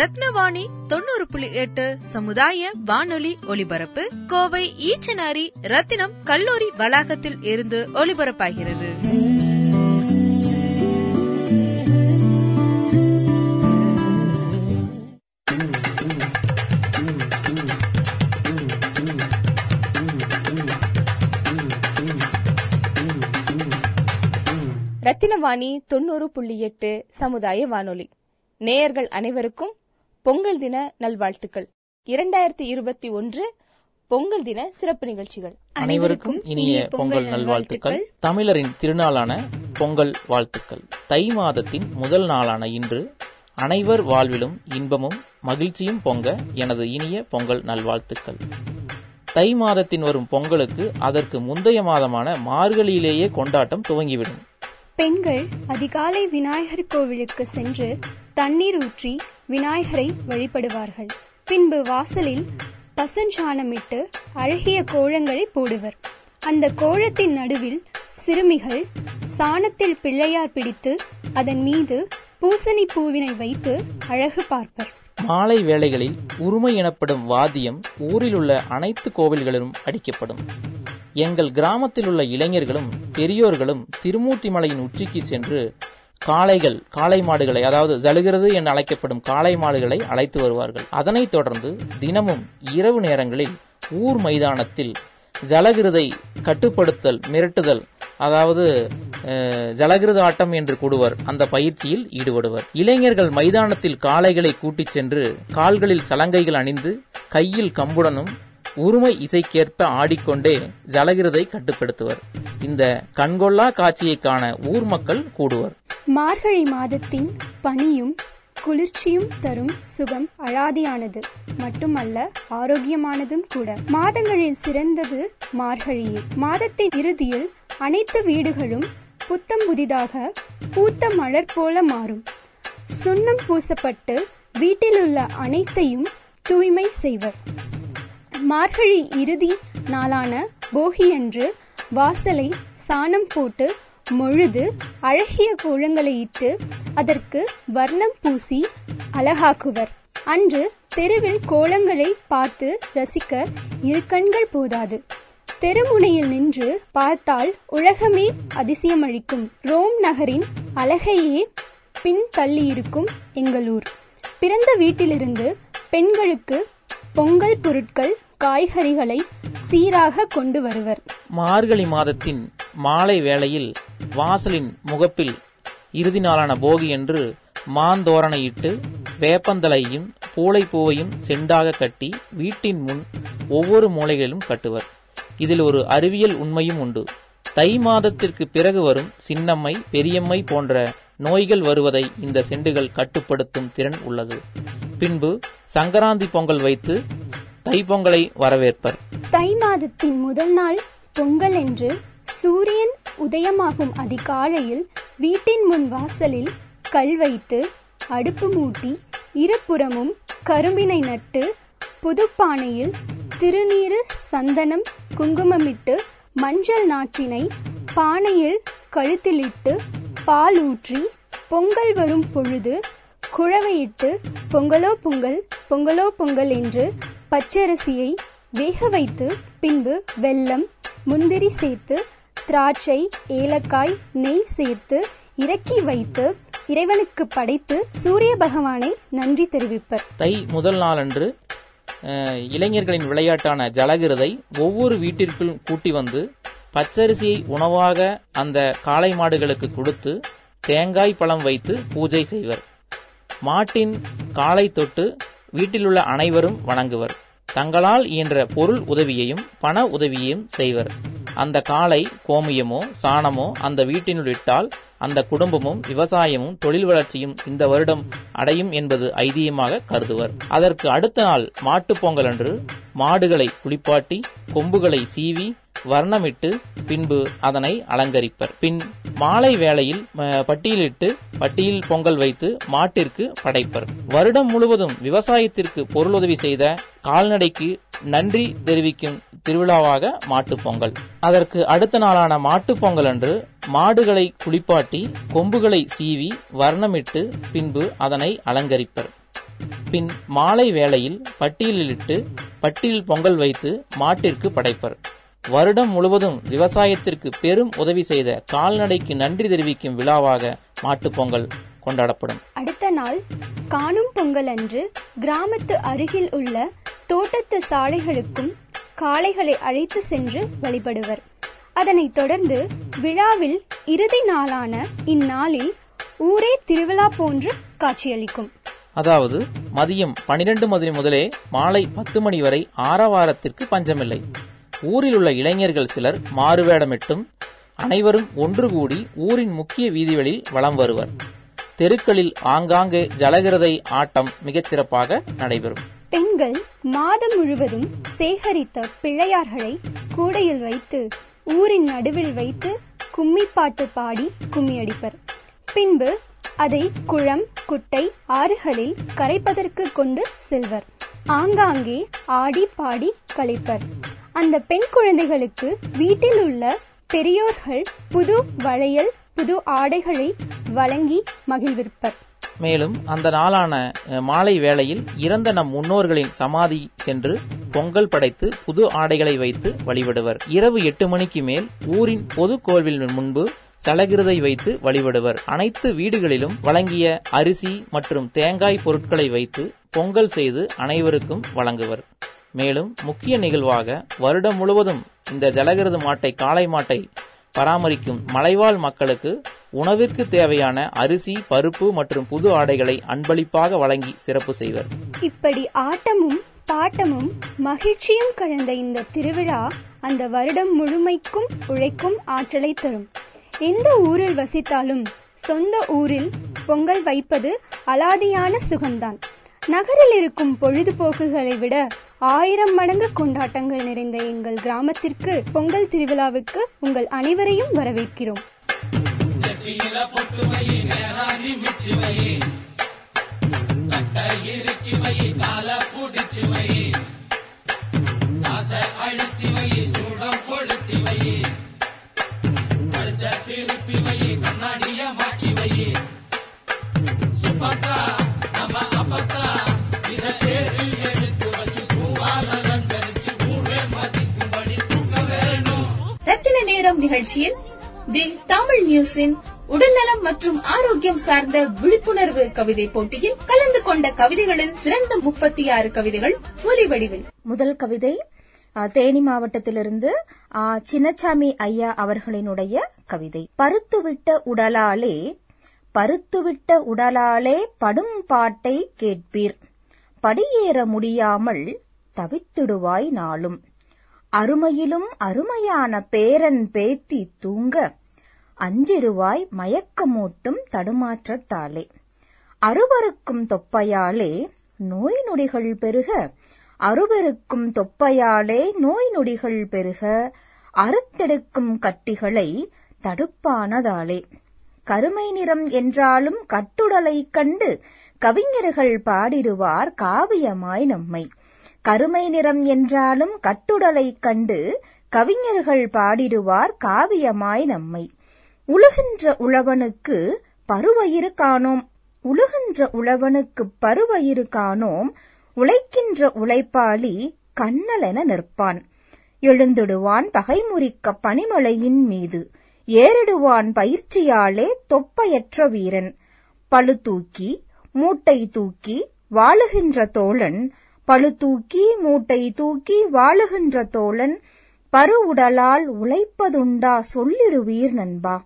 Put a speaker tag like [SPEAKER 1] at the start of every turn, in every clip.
[SPEAKER 1] ரத்னவாணி
[SPEAKER 2] தொண்ணூறு புள்ளி எட்டு சமுதாய வானொலி ஒலிபரப்பு கோவை ஈச்சனாரி ரத்தினம் கல்லூரி வளாகத்தில் இருந்து ஒலிபரப்பாகிறது.
[SPEAKER 3] ரத்தினவாணி தொண்ணூறு புள்ளி எட்டு சமுதாய வானொலி. நேயர்கள் அனைவருக்கும் பொங்கல் தின நல்வாழ்த்துக்கள். இரண்டாயிரத்தி இருபத்தி ஒன்று பொங்கல் தின சிறப்பு நிகழ்ச்சிகள்.
[SPEAKER 4] அனைவருக்கும் இனிய பொங்கல் நல்வாழ்த்துக்கள். தமிழரின் திருநாளான பொங்கல் வாழ்த்துக்கள். தை மாதத்தின் முதல் நாளான இன்று அனைவர் வாழ்விலும் இன்பமும் மகிழ்ச்சியும் பொங்க எனது இனிய பொங்கல் நல்வாழ்த்துக்கள். தை மாதத்தின் வரும் பொங்கலுக்கு அதற்கு முந்தைய மாதமான மார்கழியிலேயே கொண்டாட்டம் துவங்கிவிடும்.
[SPEAKER 5] பெண்கள் அதிகாலை விநாயகர் கோவிலுக்கு சென்று தண்ணீர் ஊற்றி விநாயகரை வழிபடுவார்கள். பின்பு வாசலில் பசஞ்சானமிட்டு அழகிய கோலங்களை போடுவர். அந்த கோலத்தின் நடுவில் சிறுமிகள் சாணத்தில் பிள்ளையார் பிடித்து அதன் மீது பூசணி பூவினை வைத்து அழகு பார்ப்பர்.
[SPEAKER 4] மாலை வேளைகளில் உருமை எனப்படும் வாத்தியம் ஊரில் உள்ள அனைத்து கோவில்களிலும் அடிக்கப்படும். எங்கள் கிராமத்தில் உள்ள இளைஞர்களும் பெரியோர்களும் திருமூர்த்தி மலையின் உச்சிக்கு சென்று காளைகள் காளை மாடுகளை அதாவது ஜழுகிறது என அழைக்கப்படும் காளை மாடுகளை அழைத்து வருவார்கள். அதனைத் தொடர்ந்து தினமும் இரவு நேரங்களில் ஊர் மைதானத்தில் ஜலகிருதை கட்டுப்படுத்தல் மிரட்டுதல் அதாவது ஜலகிருத ஆட்டம் என்று கூடுவர் அந்த பயிற்சியில் ஈடுபடுவர். இளைஞர்கள் மைதானத்தில் காளைகளை கூட்டிச் சென்று கால்களில் சலங்கைகள் அணிந்து கையில் கம்புடனும் உரிமை இசைக்கேற்ப ஆடிக்கொண்டே ஜலகிருதை கட்டுப்படுத்துவர். இந்த கண்கொள்ளா காட்சியை காண ஊர் மக்கள் கூடுவர்.
[SPEAKER 5] மார்கழி மாதத்தின் பனியும் குளிர்ச்சியும் தரும் சுகம் அழாதியானது மட்டுமல்ல ஆரோக்கியமானதும் கூட. மாதங்களில் சிறந்தது மார்கழியே. மாதத்தின் இறுதியில் அனைத்து வீடுகளும் புத்தம் புதிதாக பூத்த மலர் போல மாறும். சுண்ணம் பூசப்பட்டு வீட்டிலுள்ள அனைத்தையும் தூய்மை செய்வர். மார்கழி இறுதி நாளான போகியன்று வாசலை சாணம் போட்டு மொழுது அழகிய கோலங்களை இட்டு அதற்கு வர்ணம் பூசி அழகாக்குவர். அன்று தெருவில் கோலங்களை பார்த்து ரசிக்க இரு கண்கள் போதாது. தெருமுனையில் நின்று பார்த்தால் உலகமே அதிசயமளிக்கும். ரோம் நகரின் அழகையே பின் தள்ளியிருக்கும் எங்களூர் பிறந்த வீட்டிலிருந்து பெண்களுக்கு பொங்கல் பொருட்கள் காய்கறிகளை சீராக கொண்டு வருவர்.
[SPEAKER 4] மார்கழி மாதத்தின் மாலை வேளையில் வாசலின் முகப்பில் இறுதி நாளான போகி என்று மாந்தோரணையிட்டு வேப்பந்தலையும் பூளைப்பூவையும் செண்டாக கட்டி வீட்டின் முன் ஒவ்வொரு மூலைகளிலும் கட்டுவர். இதில் ஒரு அறிவியல் உண்மையும் உண்டு. தை மாதத்திற்கு பிறகு வரும் சின்னம்மை பெரியம்மை போன்ற நோய்கள் வருவதை இந்த செண்டுகள் கட்டுப்படுத்தும் திறன் உள்ளது. பின்பு சங்கராந்தி பொங்கல் வைத்து தைப்பொங்கலை வரவேற்பர்.
[SPEAKER 5] தை மாதத்தின் முதல் நாள் பொங்கல் என்று சூரியன் உதயமாகும் அதிகாலையில் வீட்டின் முன் வாசலில் கல் வைத்து அடுப்பு மூட்டி இருபுறமும் கரும்பினை நட்டு புதுப்பானையில் திருநீறு சந்தனம் குங்குமமிட்டு மஞ்சள் நாற்றினை பானையில் கழுத்திலிட்டு பால் ஊற்றி பொங்கல் வரும் பொழுது குழவையிட்டு பொங்கலோ பொங்கல் பொங்கலோ பொங்கல் என்று பச்சரிசியை வேக வைத்து பின்பு வெல்லம் முந்திரி சேர்த்து திராட்சை ஏலக்காய் நெய் சேர்த்து இறக்கி வைத்து இறைவனுக்கு படைத்து சூரிய பகவானை நன்றி தெரிவிப்பர்.
[SPEAKER 4] தை முதல் நாளன்று இளைஞர்களின் விளையாட்டான ஜலகிருதை ஒவ்வொரு வீட்டிற்கும் கூட்டி வந்து பச்சரிசியை உணவாக அந்த காளை மாடுகளுக்கு கொடுத்து தேங்காய் பழம் வைத்து பூஜை செய்வர். மாட்டின் காலை தொட்டு வீட்டிலுள்ள அனைவரும் வணங்குவர். தங்களால் இயன்ற பொருள் உதவியையும் பண உதவியையும் செய்வர். அந்த காளை கோமியமோ சாணமோ அந்த வீட்டினுள் இட்டால் அந்த குடும்பமும் விவசாயமும் தொழில் வளர்ச்சியும் இந்த வருடம் அடையும் என்பது ஐதீகமாக கருதுவர். அதற்கு அடுத்த நாள் மாட்டுப் பொங்கல் அன்று மாடுகளை குளிப்பாட்டி கொம்புகளை சீவி வர்ணமிட்டு பின்பு அதனை அலங்கரிப்பர். பின் மாலை வேளையில் பட்டியலிட்டு பட்டியில் பொங்கல் வைத்து மாட்டிற்கு படைப்பர். வருடம் முழுவதும் விவசாயத்திற்கு பொருளுதவி செய்த கால்நடைக்கு நன்றி தெரிவிக்கும் திருவிழாவாக மாட்டுப் பொங்கல். அதற்கு அடுத்த நாளான மாட்டுப் பொங்கல் அன்று மாடுகளை குளிப்பாட்டி கொம்புகளை சீவி வர்ணமிட்டு பின்பு அதனை அலங்கரிப்பர். பின் மாலை வேளையில் பட்டியலிட்டு பட்டியில் பொங்கல் வைத்து மாட்டிற்கு படைப்பர். வருடம் முழுவதும் விவசாயத்திற்கு பெரும் உதவி செய்த கால்நடைக்கு நன்றி தெரிவிக்கும் விழாவாக மாட்டுப் பொங்கல் கொண்டாடப்படும்.
[SPEAKER 5] அடுத்த நாள் காணும் பொங்கல் அன்று கிராமத்து அருகில் உள்ள தோட்டத்து சாலைகளுக்கும் காளைகளை அழைத்து சென்று வழிபடுவர். அதனைத் தொடர்ந்து விழாவில் இறுதி நாளான இந்நாளில் ஊரே திருவிழா போன்று காட்சியளிக்கும்.
[SPEAKER 4] அதாவது மதியம் பனிரெண்டு மணி முதலே மாலை பத்து மணி வரை ஆரவாரத்திற்கு பஞ்சமில்லை. ஊரில் உள்ள இளைஞர்கள் சிலர் மாறுவேடமிட்டும் அனைவரும் ஒன்று கூடி ஊரின் முக்கிய வீதிகளில் வலம் வருவர். தெருக்களில் ஆங்காங்கே ஜலகிரதை ஆட்டம் மிகச் சிறப்பாக நடைபெறும்.
[SPEAKER 5] பெண்கள் மாதம் முழுவதும் சேகரித்த பிள்ளையார்களை கூடையில் வைத்து ஊரின் நடுவில் வைத்து கும்மி பாட்டு பாடி கும்மியடிப்பர். பின்பு அதை குளம் குட்டை ஆறுகளில் கரைப்பதற்கு கொண்டு செல்வர். ஆங்காங்கே ஆடி பாடி கழிப்பர். அந்த பெண் குழந்தைகளுக்கு வீட்டில் உள்ள பெரியோர்கள் புது வளையல் புது ஆடைகளை வழங்கி மகிழ்விருப்பர்
[SPEAKER 4] மேலும் அந்த நாளான மாலை வேளையில் இறந்த நம் முன்னோர்களின் சமாதி சென்று பொங்கல் படைத்து புது ஆடைகளை வைத்து வழிபடுவர். இரவு எட்டு மணிக்கு மேல் ஊரின் பொது கோவில் முன்பு சலகிருதை வைத்து வழிபடுவர். அனைத்து வீடுகளிலும் வழங்கிய அரிசி மற்றும் தேங்காய் பொருட்களை வைத்து பொங்கல் செய்து அனைவருக்கும் வழங்குவர். மேலும் முக்கிய நிகழ்வாக வருடம் முழுவதும் இந்த ஜலகிரது மாட்டை காளை மாட்டை பராமரிக்கும் மலைவாழ் மக்களுக்கு உணவிற்கு தேவையான அரிசி பருப்பு மற்றும் புது ஆடைகளை அன்பளிப்பாக வழங்கி சிறப்பு செய்வர்.
[SPEAKER 5] இப்படி ஆட்டமும் பாட்டமும் மகிழ்ச்சியும் கலந்த இந்த திருவிழா அந்த வருடம் முழுமைக்கும் உழைக்கும் ஆற்றலை தரும். எந்த ஊரில் வசித்தாலும் சொந்த ஊரில் பொங்கல் வைப்பது அலாதியான சுகம்தான். நகரில் இருக்கும் பொழுதுபோக்குகளை விட ஆயிரம் மடங்கு கொண்டாட்டங்கள் நிறைந்த எங்கள் கிராமத்திற்கு பொங்கல் திருவிழாவுக்கு உங்கள் அனைவரையும் வரவேற்கிறோம்.
[SPEAKER 2] ரத்தின நிகழ்ச்சியில் தி தமிழ் நியூஸின் உடல்நலம் மற்றும் ஆரோக்கியம் சார்ந்த விழிப்புணர்வு கவிதை போட்டியில் கலந்து கொண்ட கவிதைகளில் சிறந்த முப்பத்தி ஆறு கவிதைகள் ஒலி வடிவில்
[SPEAKER 6] முதல் கவிதை தேனி மாவட்டத்திலிருந்து சின்னச்சாமி ஐயா அவர்களினுடைய கவிதை. பருத்துவிட்ட உடலாலே பருத்துவிட்ட உடலாலே படும் பாட்டை கேட்பீர். படியேற முடியாமல் தவித்திடுவாய் நாளும். அருமையிலும் அருமையான பேரன் பேத்தி தூங்க. அஞ்சிடுவாய் மயக்கமூட்டும் தடுமாற்றத்தாலே. அருவருக்கும் தொப்பையாலே நோய் நொடிகள் பெருக. அருவருக்கும் தொப்பையாலே நோய் நொடிகள் பெருக. அறுத்தெடுக்கும் கட்டிகளை தடுப்பானதாலே. கருமை நிறம் என்றாலும் கட்டுடலைக் கண்டு கவிஞர்கள் பாடிடுவார் காவியமாய் நம்மை. கருமை நிறம் என்றாலும் கட்டுடலைக் கண்டு கவிஞர்கள் பாடிடுவார் காவியமாய் நம்மை. உழுகின்ற உழவனுக்கு பருவயிறு காணோம். உழுகின்ற உழவனுக்கு பருவயிறு காணோம். உழைக்கின்ற உழைப்பாளி கண்ணலென நிற்பான். எழுந்திடுவான் பகைமுறிக்க பனிமலையின் மீது. ஏறிடுவான் பயிற்சியாலே தொப்பையற்ற வீரன். பளு தூக்கி மூட்டை தூக்கி வாழுகின்ற தோழன் பளு தூக்கி மூட்டை தூக்கி வாழுகின்ற தோழன் பருவுடலால் உழைப்பதுண்டா சொல்லிடுவீர் நண்பா.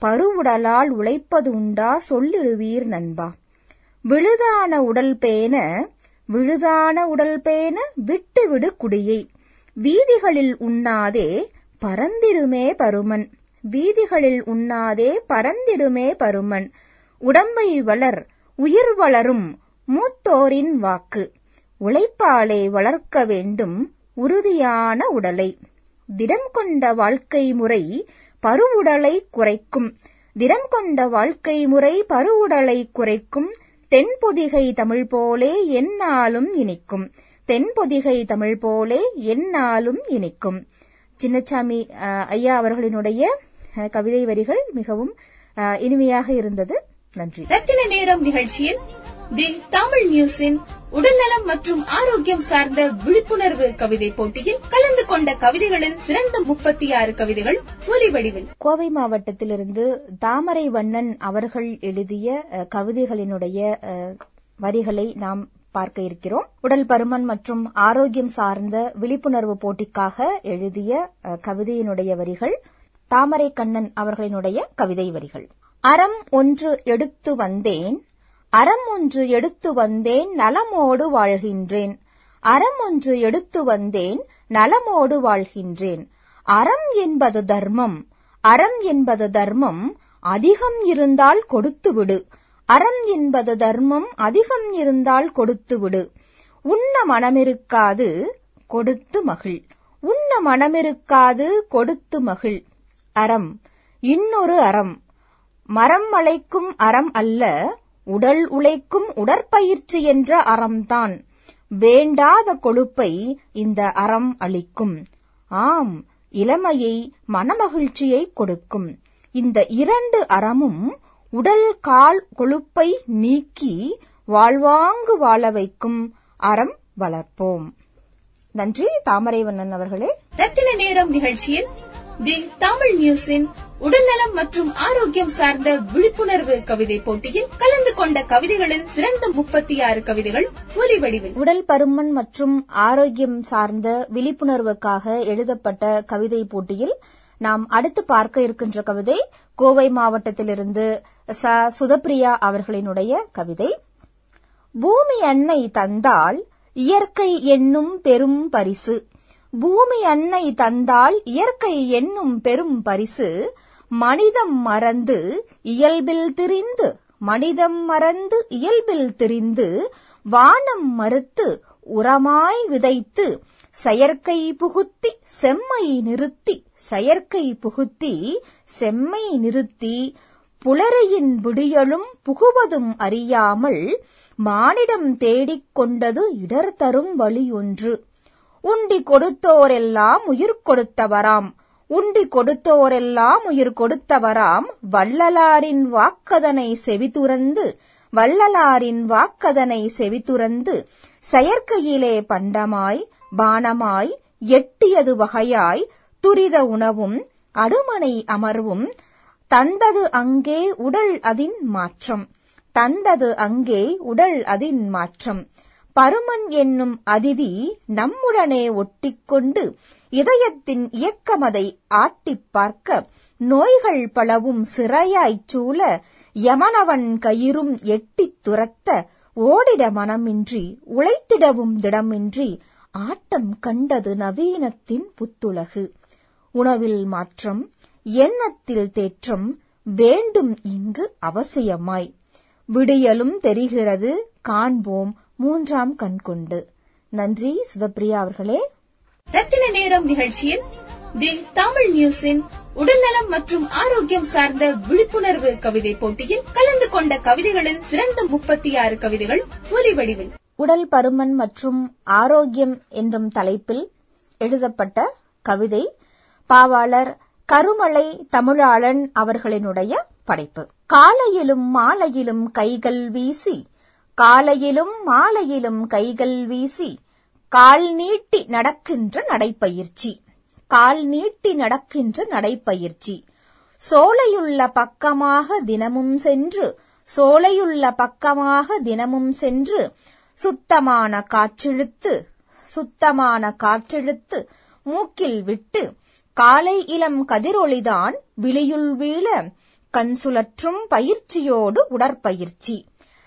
[SPEAKER 6] பருவுடலால் உழைப்பதுண்டா சொல்லிடுவீர் நண்பா. விழுதான உடல் பேண விழுதான உடல் பேன விட்டு விடு குடியை. வீதிகளில் உண்ணாதே பரந்திடுமே பருமன். வீதிகளில் உண்ணாதே பரந்திடுமே பருமன். உடம்பை வளர் உயிர் வளரும் மூத்தோரின் வாக்கு. உழைப்பாலே வளர்க்க வேண்டும் உறுதியான உடலை. திடம் கொண்ட வாழ்க்கை முறை பருவுடலை குறைக்கும். திடம் கொண்ட வாழ்க்கை முறை பருவுடலை குறைக்கும். தென்பொதிகை தமிழ் போலே எந்நாளும் இனிக்கும். தென்பொதிகை தமிழ் போலே எந்நாளும் இனிக்கும். சின்னச்சாமி ஐயா அவர்களினுடைய கவிதை வரிகள் மிகவும் இனிமையாக இருந்தது. நன்றி.
[SPEAKER 2] ரத்தின நேரம் நிகழ்ச்சியில் தி தமிழ் நியூஸின் உடல்நலம் மற்றும் ஆரோக்கியம் சார்ந்த விழிப்புணர்வு கவிதை போட்டியில் கலந்து கொண்ட கவிதைகளில் சிறந்த முப்பத்தி ஆறு கவிதைகள் ஒலி வடிவில்
[SPEAKER 6] கோவை மாவட்டத்திலிருந்து தாமரை வண்ணன் அவர்கள் எழுதிய கவிதைகளினுடைய வரிகளை நாம் பார்க்க இருக்கிறோம். உடல் பருமன் மற்றும் ஆரோக்கியம் சார்ந்த விழிப்புணர்வு போட்டிக்காக எழுதிய கவிதையினுடைய வரிகள் தாமரை கண்ணன் அவர்களினுடைய கவிதை வரிகள். அறம் ஒன்று எடுத்து வந்தேன் அறம் ஒன்று எடுத்து வந்தேன் நலமோடு வாழ்கின்றேன். அறம் ஒன்று எடுத்து வந்தேன் நலமோடு வாழ்கின்றேன். அறம் என்பது தர்மம். அறம் என்பது தர்மம் அதிகம் இருந்தால் கொடுத்து விடு அறம் என்பது தர்மம் அதிகம் இருந்தால் கொடுத்து விடு உண்ண மனமிருக்காது கொடுத்து மகிழ். உண்ண மனமிருக்காது கொடுத்து மகிழ். அறம். இன்னொரு அறம். மரம் மலைக்கும் அறம் அல்ல உடல் உழைக்கும் உடற்பயிற்சி என்ற அறம்தான். வேண்டாத கொழுப்பை இந்த அறம் அளிக்கும். ஆம் இளமையை மனமகிழ்ச்சியை கொடுக்கும். இந்த இரண்டு அறமும் உடல் கால் கொழுப்பை நீக்கி வாழ்வாங்கு வாழ வைக்கும் அறம் வளர்ப்போம். நன்றி தாமரைவண்ணன் அவர்களே.
[SPEAKER 2] ரத்தின நேரம் நிகழ்ச்சியில் தி தமிழ் நியூஸின் உடல்நலம் மற்றும் ஆரோக்கியம் சார்ந்த விழிப்புணர்வு கவிதை போட்டியில் கலந்து கொண்ட கவிதைகளில் சிறந்த முப்பத்தி ஆறு கவிதைகள் ஒலி வடிவில்.
[SPEAKER 6] உடல் பருமன் மற்றும் ஆரோக்கியம் சார்ந்த விழிப்புணர்வுக்காக எழுதப்பட்ட கவிதை போட்டியில் நாம் அடுத்து பார்க்க இருக்கின்ற கவிதை கோவை மாவட்டத்திலிருந்து ச. சுதப்பிரியா அவர்களினுடைய கவிதை. பூமி அன்னை தந்தால் இயற்கை என்னும் பெரும் பரிசு. பூமி அன்னை தந்தால் இயற்கை என்னும் பெரும் பரிசு மனிதம் மறந்து இயல்பில் திரிந்து மனிதம் மறந்து இயல்பில் திரிந்து வானம் மறுத்து உரமாய் விதைத்து செயற்கை புகுத்தி செம்மை நிறுத்தி செயற்கை புகுத்தி செம்மை நிறுத்தி புலரையின் விடியலும் புகுவதும் அறியாமல் மானிடம் தேடிக் கொண்டது இடர் தரும் வழியொன்று. உண்டி கொடுத்தோரெல்லாம் உயிர் கொடுத்தவராம். உண்டி கொடுத்தோரெல்லாம் உயிர் கொடுத்தவராம். வள்ளலாரின் வாக்கதனை செவிதுறந்து வள்ளலாரின் வாக்கதனை செவிதுறந்து செயற்கையிலே பண்டமாய் பானமாய் எட்டியது வகையாய் துரித உணவும் அடுமனை அமர்வும் தந்தது அங்கே உடல் அதின் மாற்றம். தந்தது அங்கே உடல் அதின் மாற்றம். பருமன் என்னும் அதிதி நம்முடனே ஒட்டிக்கொண்டு இதயத்தின் இயக்கமதை ஆட்டிப் பார்க்க நோய்கள் பலவும் சிறையாய்ச் சூழ யமனவன் கயிறும் எட்டித் துரத்த ஓடிட மனமின்றி உழைத்திடவும் திடமின்றி ஆட்டம் கண்டது நவீனத்தின் புத்துலகு. உணவில் மாற்றம் எண்ணத்தில் தேற்றம் வேண்டும் இங்கு அவசியமாய். விடியலும் தெரிகிறது காண்போம் மூன்றாம் கண் கொண்டு. நன்றி சுதப்பிரியா அவர்களே.
[SPEAKER 2] ரத்தின நேரம் நிகழ்ச்சியில் தி தமிழ் நியூஸின் உடல்நலம் மற்றும் ஆரோக்கியம் சார்ந்த விழிப்புணர்வு கவிதை போட்டியில் கலந்து கொண்ட கவிதைகளில் சிறந்த முப்பத்தி ஆறு கவிதைகள் ஒலி வடிவில்.
[SPEAKER 6] உடல் பருமன் மற்றும் ஆரோக்கியம் என்றும் தலைப்பில் எழுதப்பட்ட கவிதை பாவாளர் கருமலை தமிழாளன் அவர்களினுடைய படைப்பு. காலையிலும் மாலையிலும் கைகள் வீசி காலையிலும் மாலையிலும் கைகள் வீசி கால் நீட்டி நடக்கின்ற நடைப்பயிற்சி. கால் நீட்டி நடக்கின்ற நடைப்பயிற்சி. சோலையுள்ள பக்கமாக தினமும் சென்று சோலையுள்ள பக்கமாக தினமும் சென்று சுத்தமான காற்றிழுத்து சுத்தமான காற்றிழுத்து மூக்கில் விட்டு காலை இளம் கதிரொளிதான் விழியுள் வீழ கண் சுழற்றும் பயிற்சியோடு உடற்பயிற்சி.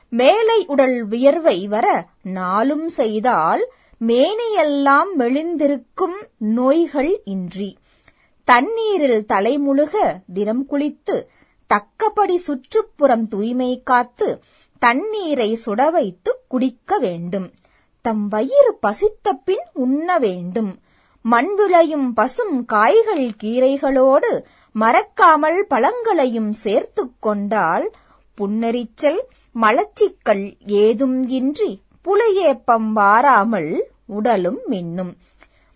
[SPEAKER 6] மேலை உடல் வியர்வை வர நாளும் செய்தால் மேனையெல்லாம் மெளிந்திருக்கும் நோய்கள் இன்றி. தண்ணீரில் தலைமுழுக தினம் குளித்து தக்கபடி சுற்றுப்புறம் தூய்மை காத்து தண்ணீரை சுட வைத்து குடிக்க வேண்டும். தம் வயிறு பசித்த பின் உண்ண வேண்டும். மண் விளையும் பசும் காய்கள் கீரைகளோடு மறக்காமல் பழங்களையும் சேர்த்துக் கொண்டால் புன்னெரிச்சல் மலச்சிக்கல் ஏதும் இன்றி புலையேப்பம் வாராமல் உடலும் மின்னும்.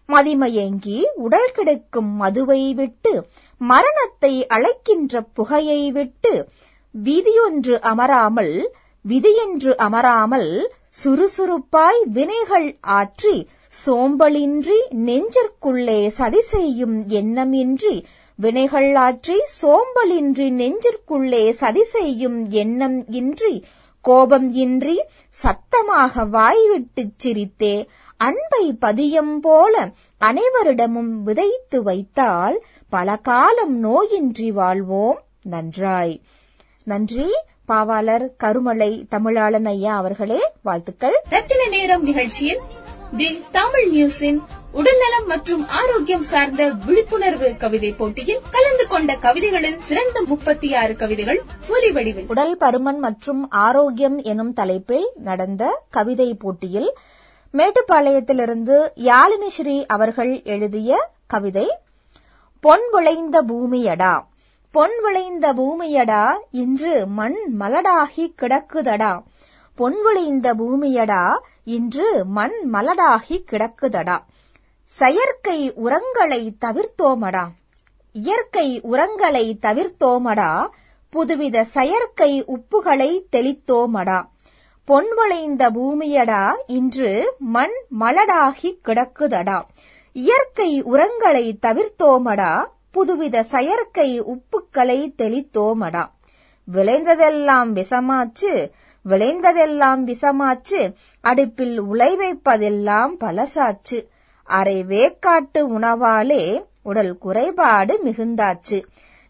[SPEAKER 6] மதிமயங்கி உடல் கிடக்கும் மதுவை விட்டு மரணத்தை அழைக்கின்ற புகையை விட்டு விதியொன்று அமராமல் விதியென்று அமராமல் சுறுசுறுப்பாய் வினைகள் ஆற்றி சோம்பலின்றி நெஞ்சிற்குள்ளே சதி செய்யும் எண்ணமின்றி வினைகள் ஆற்றி சோம்பலின்றி நெஞ்சிற்குள்ளே சதி செய்யும் எண்ணம் இன்றி கோபம் இன்றி சத்தமாக வாய்விட்டுச் சிரித்தே அன்பை பதியம் போல அனைவரிடமும் விதைத்து வைத்தால் பல காலம் நோயின்றி வாழ்வோம். நன்றாய். நன்றி. பாவாளர் கருமலை தமிழாளன் ஐயா அவர்களே வாழ்த்துக்கள்.
[SPEAKER 2] ரத்தின நேரம் நிகழ்ச்சியில் தி தமிழ் நியூஸின் உடல்நலம் மற்றும் ஆரோக்கியம் சார்ந்த விழிப்புணர்வு கவிதை போட்டியில் கலந்து கொண்ட கவிதைகளில் சிறந்த முப்பத்தி ஆறு கவிதைகள் ஒலி வடிவில்.
[SPEAKER 6] உடல் பருமன் மற்றும் ஆரோக்கியம் எனும் தலைப்பில் நடந்த கவிதை போட்டியில் மேட்டுப்பாளையத்திலிருந்து யாழினி ஸ்ரீ அவர்கள் எழுதிய கவிதை பொன் விளைந்த பூமியடா பொன் விளைந்த பூமியடா இன்று மண் மலடாகி கிடக்குதடா பொன் விளைந்த பூமியடா இன்று மண் மலடாகி கிடக்குதடா செயற்கை உரங்களை தவிர்த்தோமடா. இயற்கை உரங்களை தவிர்த்தோமடா. புதுவித செயற்கை உப்புகளை தெளித்தோமடா. பொன்வளைந்த பூமியடா. இன்று மண் மலடாகி கிடக்குதடா. இயற்கை உரங்களை தவிர்த்தோமடா. புதுவித செயற்கை உப்புக்களை தெளித்தோமடா. விளைந்ததெல்லாம் விஷமாச்சு. விளைந்ததெல்லாம் விஷமாச்சு. அடுப்பில் உலை வைப்பதெல்லாம் பலசாச்சு அரை வேக்காட்டு உணவாலே உடல் குறைபாடு மிகுந்தாச்சு.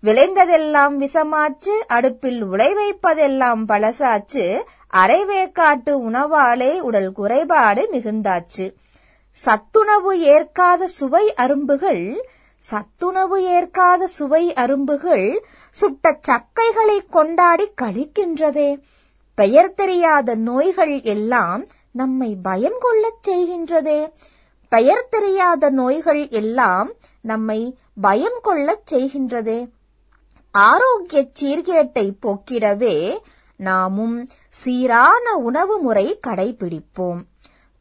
[SPEAKER 6] விளைந்ததெல்லாம் விஷமாச்சு அடுப்பில் உலை வைப்பதெல்லாம் பழசாச்சு அரை வேக்காட்டு உணவாலே உடல் குறைபாடு மிகுந்தாச்சு. சத்துணவு ஏற்காத சுவை அரும்புகள் சத்துணவு ஏற்காத சுவை அரும்புகள் சுட்ட சக்கைகளை கொண்டாடி கழிக்கின்றதே. பெயர் தெரியாத நோய்கள் எல்லாம் நம்மை பயம் கொள்ளச் செய்கின்றதே. பெயர் தெரியாத நோய்கள் எல்லாம் நம்மை பயம் கொள்ளச் செய்கின்றதே. ஆரோக்கிய சீர்கேட்டை போக்கிடவே நாமும் சீரான உணவு முறை கடைபிடிப்போம்.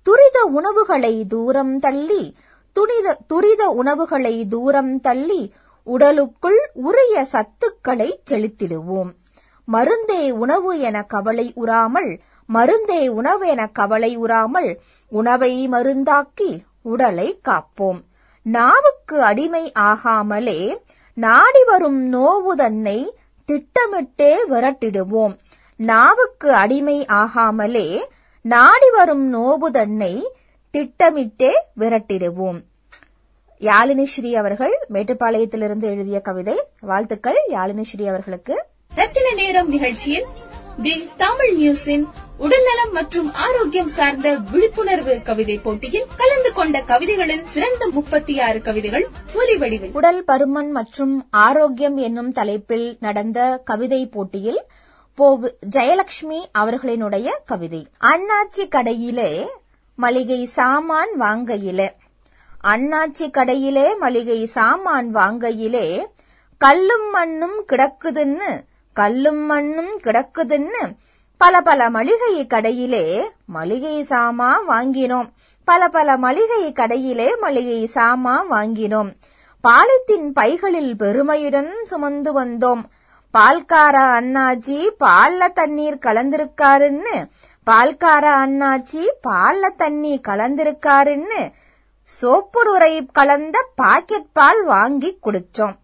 [SPEAKER 6] துரித உணவுகளை தூரம் தள்ளி துரித துரித உணவுகளை தூரம் தள்ளி உடலுக்குள் உரிய சத்துக்களை செலுத்திடுவோம். மருந்தே உணவு என கவலை உறாமல் மருந்தே உணவு என கவலை உறாமல் உணவை மருந்தாக்கி உடலை காப்போம். நாவுக்கு அடிமை ஆகாமலே நாடி வரும் நோவு தன்னை திட்டமிட்டே விரட்டிடுவோம். நாவுக்கு அடிமை ஆகாமலே நாடி வரும் நோவு தன்னை திட்டமிட்டே விரட்டிடுவோம். யாழினி ஸ்ரீ அவர்கள் மேட்டுப்பாளையத்திலிருந்து எழுதிய கவிதை. வாழ்த்துக்கள் யாழினி ஸ்ரீ அவர்களுக்கு.
[SPEAKER 2] ரத்தின நேரம் நிகழ்ச்சியில் தி தமிழ் நியூஸின் உடல்நலம் மற்றும் ஆரோக்கியம் சார்ந்த விழிப்புணர்வு கவிதை போட்டியில் கலந்து கொண்ட கவிதைகளில் சிறந்த முப்பத்தி ஆறு கவிதைகள் ஒலி வடிவில்.
[SPEAKER 6] உடல் பருமன் மற்றும் ஆரோக்கியம் என்னும் தலைப்பில் நடந்த கவிதை போட்டியில் போ ஜெயலட்சுமி அவர்களினுடைய கவிதை. அண்ணாச்சி கடையிலே மளிகை சாமான் வாங்கையிலே. அண்ணாச்சி கடையிலே மளிகை சாமான் வாங்கையிலே கல்லும் மண்ணும் கிடக்குதுன்னு கல்லும் மண்ணும் கிடக்குதுன்னு பல பல மளிகை கடையிலே மளிகை சாமா வாங்கினோம். பல பல மளிகை கடையிலே மளிகை சாமா வாங்கினோம். பாலித்தின் பைகளில் பெருமையுடன் சுமந்து வந்தோம். பால்கார அண்ணாச்சி பால்ல தண்ணீர் கலந்திருக்காருன்னு பால்கார அண்ணாச்சி பால்ல தண்ணி கலந்திருக்காருன்னு சோப்பு நுரை கலந்த பாக்கெட் பால் வாங்கி குடிச்சோம்.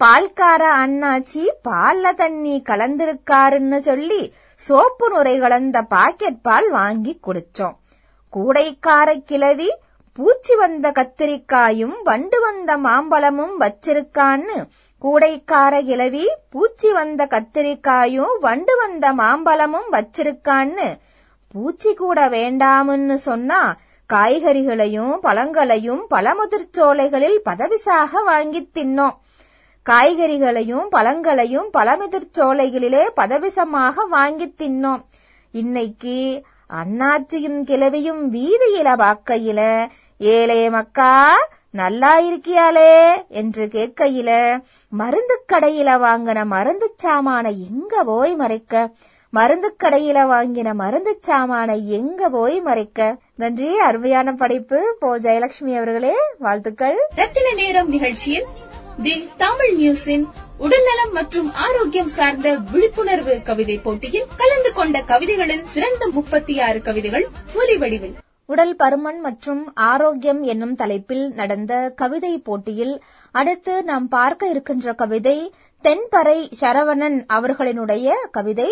[SPEAKER 6] பால்கார அண்ணாச்சி பால்ல தண்ணி கலந்திருக்காருன்னு சொல்லி சோப்பு நுரை கலந்த பாக்கெட் பால் வாங்கி குடிச்சோம் கூடைக்கார கிளவி பூச்சி வந்த கத்திரிக்காயும் வண்டு வந்த மாம்பழமும் வச்சிருக்கான்னு. கூடைக்கார கிழவி பூச்சி வந்த கத்திரிக்காயும் வண்டு வந்த மாம்பழமும் வச்சிருக்கான்னு. பூச்சி கூட வேண்டாம்னு சொன்னா காய்கறிகளையும் பழங்களையும் பழமுதிர்ச்சோலைகளில் பதவிசாக வாங்கி தின்னோம். காய்கறிகளையும் பழங்களையும் பழமிதிர் சோலைகளிலே பதவிசமாக வாங்கி தின்னோம். இன்னைக்கு அண்ணாச்சியும் கிழவியும் வீதியில பார்க்கையில ஏழே மக்கா நல்லா இருக்கியாளே? என்று கேட்கையில மருந்து கடையில வாங்கின மருந்து சாமான எங்க போய் மறைக்க? மருந்து கடையில வாங்கின மருந்து சாமான எங்க போய் மறைக்க? நன்றி அருமையான படைப்பு. போ. ஜெயலட்சுமி அவர்களே வாழ்த்துக்கள்.
[SPEAKER 2] ரத்தின நேரம் நிகழ்ச்சியில் தி தமிழ் நியூஸின் உடல்நலம் மற்றும் ஆரோக்கியம் சார்ந்த விழிப்புணர்வு கவிதை போட்டியில் கலந்து கொண்ட கவிதைகளில் சிறந்த முப்பத்தி ஆறு கவிதைகள் ஒலி வடிவில்.
[SPEAKER 6] உடல் பருமன் மற்றும் ஆரோக்கியம் என்னும் தலைப்பில் நடந்த கவிதை போட்டியில் அடுத்து நாம் பார்க்க இருக்கின்ற கவிதை தென்பறை சரவணன் அவர்களினுடைய கவிதை.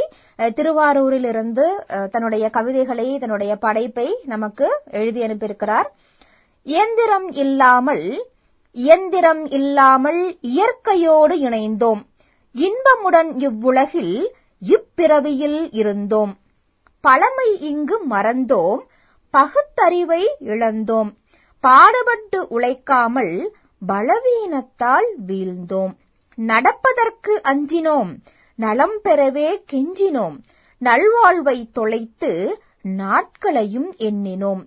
[SPEAKER 6] திருவாரூரிலிருந்து தன்னுடைய கவிதைகளை தன்னுடைய படைப்பை நமக்கு எழுதி அனுப்பியிருக்கிறார். இயந்திரம் இல்லாமல் இயந்திரம் இல்லாமல் இயற்கையோடு இணைந்தோம். இன்பமுடன் இவ்வுலகில் இப்பிறவியில் இருந்தோம். பழமை இங்கு மறந்தோம் பகுத்தறிவை இழந்தோம். பாடுபட்டு உழைக்காமல் பலவீனத்தால் வீழ்ந்தோம். நடப்பதற்கு அஞ்சினோம் நலம் பெறவே கெஞ்சினோம். நல்வாழ்வை தொலைத்து நாட்களையும் எண்ணினோம்.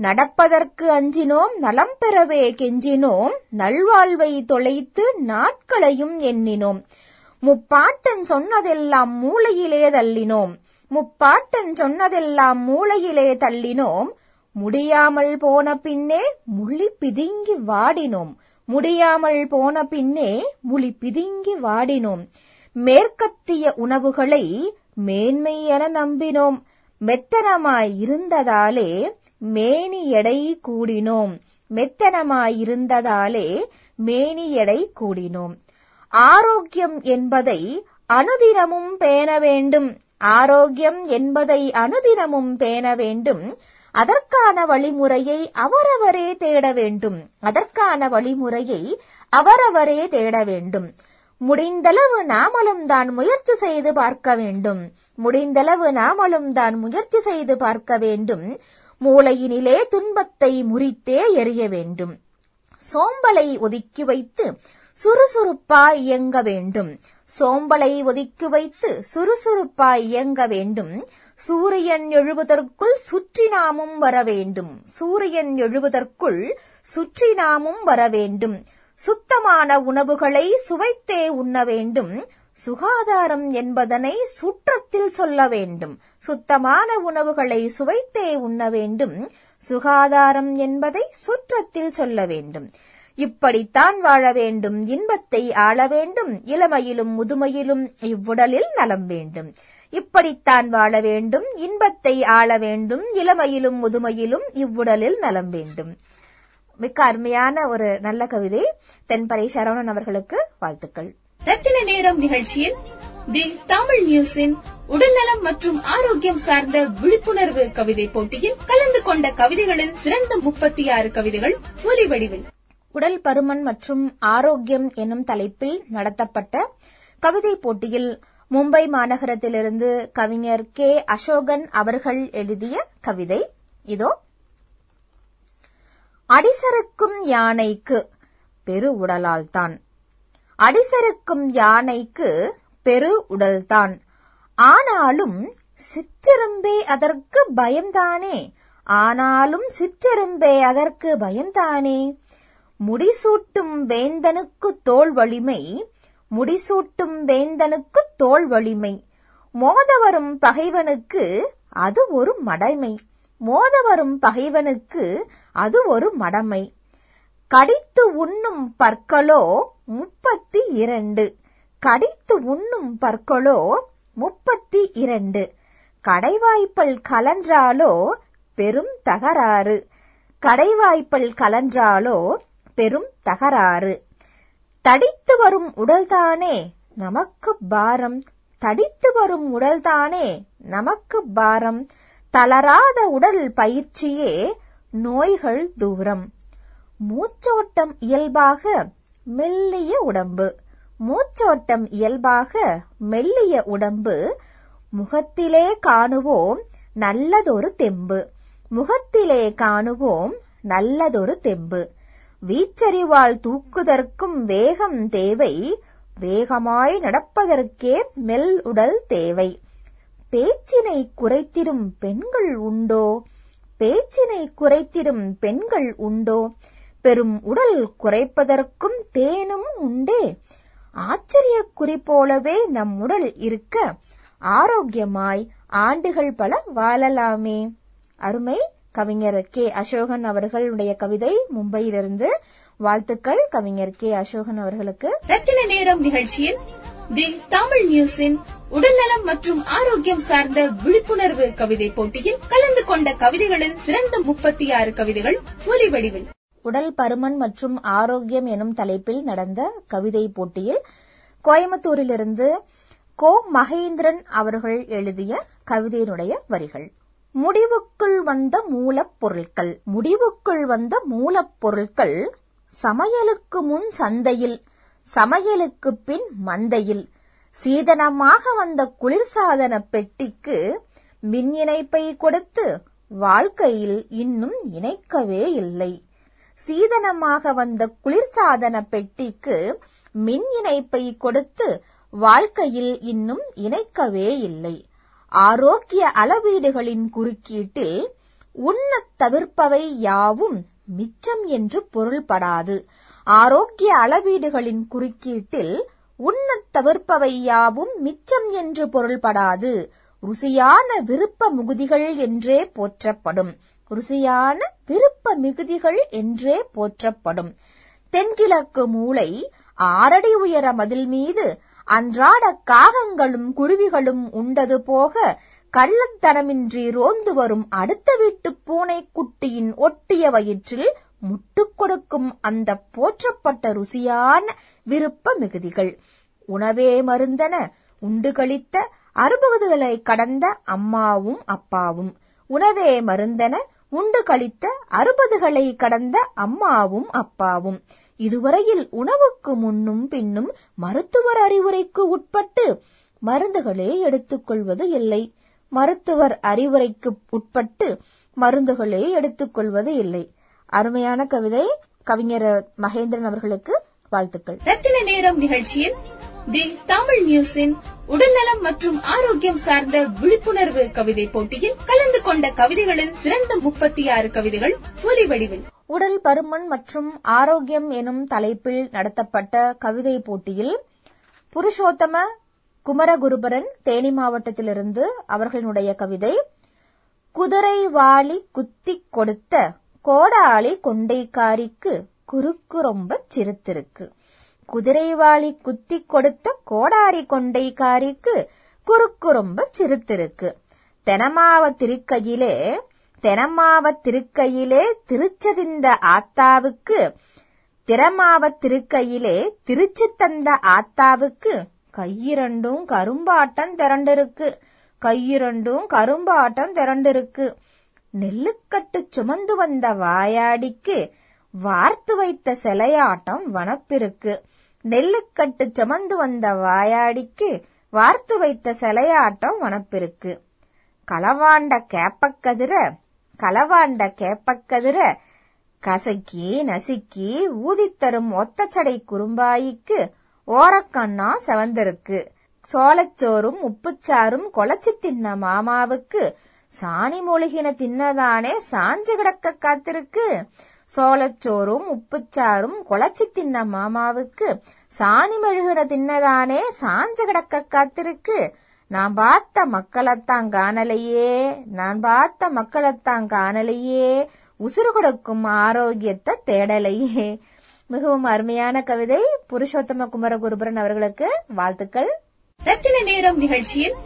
[SPEAKER 6] நடப்பதற்கு அஞ்சினோம் நலம் பெறவே கெஞ்சினோம் நல்வாழ்வை தொலைத்து நாட்களையும் எண்ணினோம். முப்பாட்டன் சொன்னதெல்லாம் மூளையிலே தள்ளினோம். முப்பாட்டன் சொன்னதெல்லாம் மூளையிலே தள்ளினோம். முடியாமல் போன பின்னே முழி பிதுங்கி வாடினோம். முடியாமல் போன பின்னே முளி பிதுங்கி வாடினோம். மேற்கத்திய உணவுகளை மேன்மை என நம்பினோம். மெத்தனமாய் இருந்ததாலே மேனி எடை கூடினோம். மெத்தனமாயிருந்ததாலே மேனி எடை கூடினோம். ஆரோக்கியம் என்பதை அனுதினமும் பேண வேண்டும். ஆரோக்கியம் என்பதை அனுதினமும் பேண வேண்டும். அதற்கான வழிமுறையை அவரவரே தேட வேண்டும். அதற்கான வழிமுறையை அவரவரே தேட வேண்டும். முடிந்தளவு நாமளும் தான் முயற்சி செய்து பார்க்க வேண்டும். முடிந்தளவு நாமளும் தான் முயற்சி செய்து பார்க்க வேண்டும். மூளையினிலே துன்பத்தை முறித்தே எறிய வேண்டும். சோம்பலை ஒதுக்கி வைத்து சுறுசுறுப்பாய் இயங்க வேண்டும். சோம்பலை ஒதுக்கி வைத்து சுறுசுறுப்பாய் இயங்க வேண்டும். சூரியன் எழுவதற்குள் சுற்றி நாமும் வர வேண்டும். சூரியன் எழுவதற்குள் சுற்றி நாமும் வர வேண்டும். சுத்தமான உணவுகளை சுவைத்தே உண்ண வேண்டும். சுகாதாரம் என்பதனை சுற்றத்தில் சொல்ல வேண்டும். சுத்தமான உணவுகளை சுவைத்தே உண்ண வேண்டும். சுகாதாரம் என்பதை சுற்றத்தில் சொல்ல வேண்டும். இப்படித்தான் வாழ வேண்டும். இன்பத்தை ஆள வேண்டும். இளமையிலும் முதுமையிலும் இவ்வுடலில் நலம் வேண்டும். இப்படித்தான் வாழ வேண்டும். இன்பத்தை ஆள வேண்டும். இளமையிலும் முதுமையிலும் இவ்வுடலில் நலம் வேண்டும். மிக்க அருமையான ஒரு நல்ல கவிதை. தென்பறை சரவணன் அவர்களுக்கு வாழ்த்துக்கள்.
[SPEAKER 2] ரத்தின நேரம் நிகழ்ச்சியில் தி தமிழ் நியூஸின் உடல்நலம் மற்றும் ஆரோக்கியம் சார்ந்த விழிப்புணர்வு கவிதை போட்டியில் கலந்து கொண்ட கவிதைகளில் சிறந்த முப்பத்தி ஆறு கவிதைகள் ஒலி வடிவில்
[SPEAKER 6] உடல் பருமன் மற்றும் ஆரோக்கியம் எனும் தலைப்பில் நடத்தப்பட்ட கவிதை போட்டியில் மும்பை மாநகரத்திலிருந்து கவிஞர் கே. அசோகன் அவர்கள் எழுதிய கவிதை இதோ. அடிசறுக்கும் யானைக்கு பெரு உடலால்தான். அடிசறுக்கும் யானைக்கு பெரு உடல்தான். ஆனாலும் சிற்றெரும்பே அதற்கு பயம்தானே? ஆனாலும் சிற்றெரும்பே அதற்கு பயம்தானே? முடிசூட்டும் வேந்தனுக்கு தோல் வலிமை முடிசூட்டும் வேந்தனுக்கு தோல் வலிமை. மோதவரும் பகைவனுக்கு அது ஒரு மடமை. மோதவரும் பகைவனுக்கு அது ஒரு மடமை. கடித்து உண்ணும் பற்களோ முப்பத்தி இரண்டு. கடித்து உண்ணும் பற்களோ முப்பத்தி இரண்டு. கடைவாய்ப்பல் கலன்றாலோ பெரும் தகராறு. கடைவாய்ப்பல் கலன்றாலோ பெரும் தகராறு. தடித்து வரும் உடல்தானே நமக்கு பாரம். தடித்து வரும் உடல்தானே நமக்கு பாரம். தளராத உடல் பயிற்சியே நோய்கள் தூரம். மூச்சோட்டம் இயல்பாக மெல்லிய உடம்பு. மூச்சோட்டம் இயல்பாக மெல்லிய உடம்பு. முகத்திலே காணுவோம் நல்லதொரு தெம்பு. முகத்திலே காணுவோம் நல்லதொரு தெம்பு. வீச்சறிவால் தூக்குதற்கும் வேகம் தேவை. வேகமாய் நடப்பதற்கே மெல் உடல் தேவை. பேச்சினை குறைத்திடும் பெண்கள் உண்டோ? பேச்சினை குறைத்திடும் பெண்கள் உண்டோ? பெரும் உடல் குறைப்பதற்கும் தேனும் உண்டே. ஆச்சரிய குறிப்போலவே நம் உடல் இருக்க ஆரோக்கியமாய் ஆண்டுகள் பல வாழலாமே. அருமை கவிஞர் கே. அசோகன் அவர்களுடைய கவிதை மும்பையிலிருந்து. வாழ்த்துக்கள் கவிஞர் கே. அசோகன் அவர்களுக்கு.
[SPEAKER 2] ரத்தின நேரம் நிகழ்ச்சியில் தி தமிழ் நியூஸின் உடல்நலம் மற்றும் ஆரோக்கியம் சார்ந்த விழிப்புணர்வு கவிதை போட்டியில் கலந்து கொண்ட கவிதைகளில் சிறந்த முப்பத்தி ஆறு கவிதைகள் ஒலி வடிவில்
[SPEAKER 6] உடல் பருமன் மற்றும் ஆரோக்கியம் எனும் தலைப்பில் நடந்த கவிதை போட்டியில் கோயம்புத்தூரிலிருந்து கோ மகேந்திரன் அவர்கள் எழுதிய கவிதையினுடைய வரிகள். முடிவுக்குள் வந்த மூலப்பொருட்கள் முடிவுக்குள் வந்த மூலப்பொருட்கள் சமையலுக்கு முன் சந்தையில் சமையலுக்கு பின் மந்தையில். சீதனமாக வந்த குளிர்சாதன பெட்டிக்கு மின் இணைப்பை கொடுத்து வாழ்க்கையில் இன்னும் இணைக்கவே இல்லை. சீதனமாக வந்த குளிர்சாதன பெட்டிக்கு மின் இணைப்பை கொடுத்து வாழ்க்கையில் இன்னும் இணைக்கவே இல்லை. ஆரோக்கிய அளவீடுகளின் குறுக்கீட்டில் உண்ணத் தவிர்ப்பவை யாவும் மிச்சம் என்று பொருள்படாது. ஆரோக்கிய அளவீடுகளின் குறுக்கீட்டில் உண்ணத் தவிர்ப்பவை யாவும் மிச்சம் என்று பொருள்படாது. ருசியான விருப்ப முகுதிகள் என்றே போற்றப்படும். ருசியான விருப்ப மிகுதிகள் என்றே போற்றப்படும். தென்கிழக்கு மூளை ஆறடி உயர மதில் மீது அன்றாட காகங்களும் குருவிகளும் உண்டது போக கள்ளத்தனமின்றி ரோந்து வரும் அடுத்த வீட்டு பூனைக்குட்டியின் ஒட்டிய வயிற்றில் முட்டுக் கொடுக்கும் அந்த போற்றப்பட்ட ருசியான விருப்ப மிகுதிகள். உணவே மருந்தன உண்டு கழித்த அறுபதுகளை கடந்த அம்மாவும் அப்பாவும். உணவே மருந்தன உண்டு கழித்த அறுபதுகளை கடந்த அம்மாவும் அப்பாவும். இதுவரையில் உணவுக்கு முன்னும் பின்னும் மருத்துவர் அறிவுரைக்கு உட்பட்டு மருந்துகளே எடுத்துக்கொள்வது இல்லை. மருத்துவர் அறிவுரைக்கு உட்பட்டு மருந்துகளே எடுத்துக்கொள்வது இல்லை. அருமையான கவிதை கவிஞர் மகேந்திரன் அவர்களுக்கு வாழ்த்துக்கள்.
[SPEAKER 2] ரத்தின நேரம் நிகழ்ச்சியில் தி தமிழ் நியூஸின் உடல்நலம் மற்றும் ஆரோக்கியம் சார்ந்த விழிப்புணர்வு கவிதை போட்டியில் கலந்து கொண்ட கவிதைகளில் சிறந்த முப்பத்தி ஆறு கவிதைகள் ஒலி வடிவில்
[SPEAKER 6] உடல் பருமன் மற்றும் ஆரோக்கியம் எனும் தலைப்பில் நடத்தப்பட்ட கவிதை போட்டியில் புருஷோத்தம குமரகுருபரன் தேனி மாவட்டத்திலிருந்து அவர்களுடைய கவிதை குதிரை வாளி குத்திக் கொடுத்த கோடாளி கொண்டைக்காரிக்கு குறுக்கு ரொம்ப சிறுத்திருக்கு. குதிரைவாளி குத்திக் கொடுத்த கோடாரி கொண்டைக்காரிக்கு குறுக்கு ரொம்ப சிறுத்திருக்கு. தெனமாவ திருக்கையிலே தெனமாவ திருக்கையிலே திருச்சதிந்த ஆத்தாவுக்கு திறமாவ திருக்கையிலே திருச்சி தந்த ஆத்தாவுக்கு கையிரண்டும் கரும்பாட்டம் திரண்டிருக்கு. கையிரண்டும் கரும்பாட்டம் திரண்டிருக்கு. நெல்லுக்கட்டு சுமந்து வந்த வாயாடிக்கு வார்த்து வைத்த சிலையாட்டம் வனப்பிருக்கு. நெல்லுக்கட்டு சுமந்து வந்த வாயாடிக்கு வார்த்து வைத்த சிலையாட்டம் வனப்பிருக்கு களவாண்ட கேப்பக்கதிர களவாண்ட கேப்பக்கதிர கசக்கி நசுக்கி ஊதித்தரும் ஒத்தச்சடை குறும்பாயிக்கு ஓரக்கண்ணா செவந்திருக்கு. சோளச்சோறும் உப்புச்சாரும் கொலைச்சி தின்ன மாமாவுக்கு சாணி மூழ்கின தின்னதானே சாஞ்சு கிடக்க காத்திருக்கு. சோளச்சோறும் உப்புச்சாரும் குழச்சி தின்ன மாமாவுக்கு சாணி மெழுகிற தின்னதானே சாஞ்ச கிடக்க காத்திருக்கு. நான் பார்த்த மக்களைத்தான் காணலையே நான் பார்த்த மக்களைத்தான் காணலையே உசுறு கொடுக்கும் ஆரோக்கியத்தை தேடலையே. மிகவும் அருமையான கவிதை புருஷோத்தம குமரகுருபரன் அவர்களுக்கு வாழ்த்துக்கள்.
[SPEAKER 2] ரத்தின நேரம் நிகழ்ச்சியில்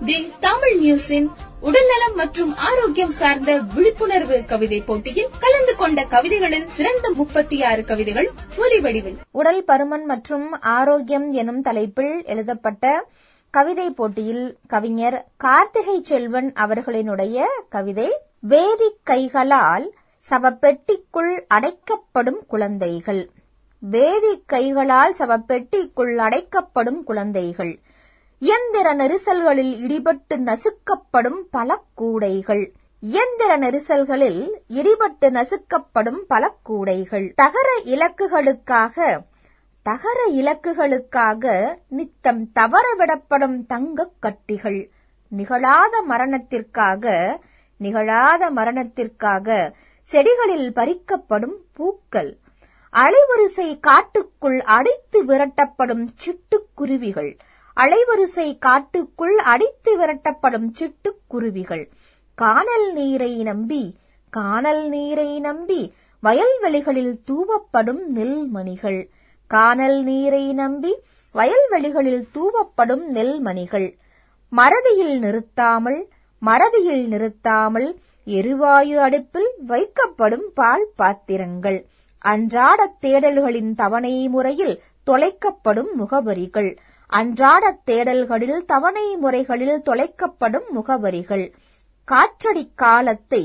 [SPEAKER 2] தி தமிழ் நியூஸின் உடல்நலம் மற்றும் ஆரோக்கியம் சார்ந்த விழிப்புணர்வு கவிதை போட்டியில் கலந்து கொண்ட கவிதைகளில் சிறந்த முப்பத்தி ஆறு கவிதைகள் ஒலி வடிவில்
[SPEAKER 6] உடல் பருமன் மற்றும் ஆரோக்கியம் எனும் தலைப்பில் எழுதப்பட்ட கவிதை போட்டியில் கவிஞர் கார்த்திகை செல்வன் அவர்களினுடைய கவிதை வேதி கைகளால் சவப்பெட்டிக்குள் அடைக்கப்படும் குழந்தைகள் வேதி கைகளால் சவப்பெட்டிக்குள் அடைக்கப்படும் குழந்தைகள். இயந்திர நெரிசல்களில் இடிபட்டு நசுக்கப்படும் பல கூடைகள். இயந்திர நெரிசல்களில் இடிபட்டு நசுக்கப்படும் பல கூடைகள். தகர இலக்குகளுக்காக தகர இலக்குகளுக்காக நித்தம் தவறவிடப்படும் தங்கக் கட்டிகள். நிகழாத மரணத்திற்காக நிகழாத மரணத்திற்காக செடிகளில் பறிக்கப்படும் பூக்கள். அலைவரிசை காட்டுக்குள் அடைத்து விரட்டப்படும் சிட்டுக்குருவிகள். அலைவரிசை காட்டுக்குள் அடித்து விரட்டப்படும் சிட்டுக்குருவிகள் கானல் நீரை நம்பி கானல் நீரை நம்பி வயல்வெளிகளில் தூவப்படும் நெல்மணிகள். கானல் நீரை நம்பி வயல்வெளிகளில் தூவப்படும் நெல்மணிகள். மறதியில் நிறுத்தாமல் மறதியில் நிறுத்தாமல் எரிவாயு அடுப்பில் வைக்கப்படும் பால் பாத்திரங்கள். அன்றாட தேடல்களின் தவணை முறையில் தொலைக்கப்படும் முகவரிகள். அன்றாட தேடல்களில் தவணை முறைகளில் தொலைக்கப்படும் முகவரிகள். காற்றடி காலத்தை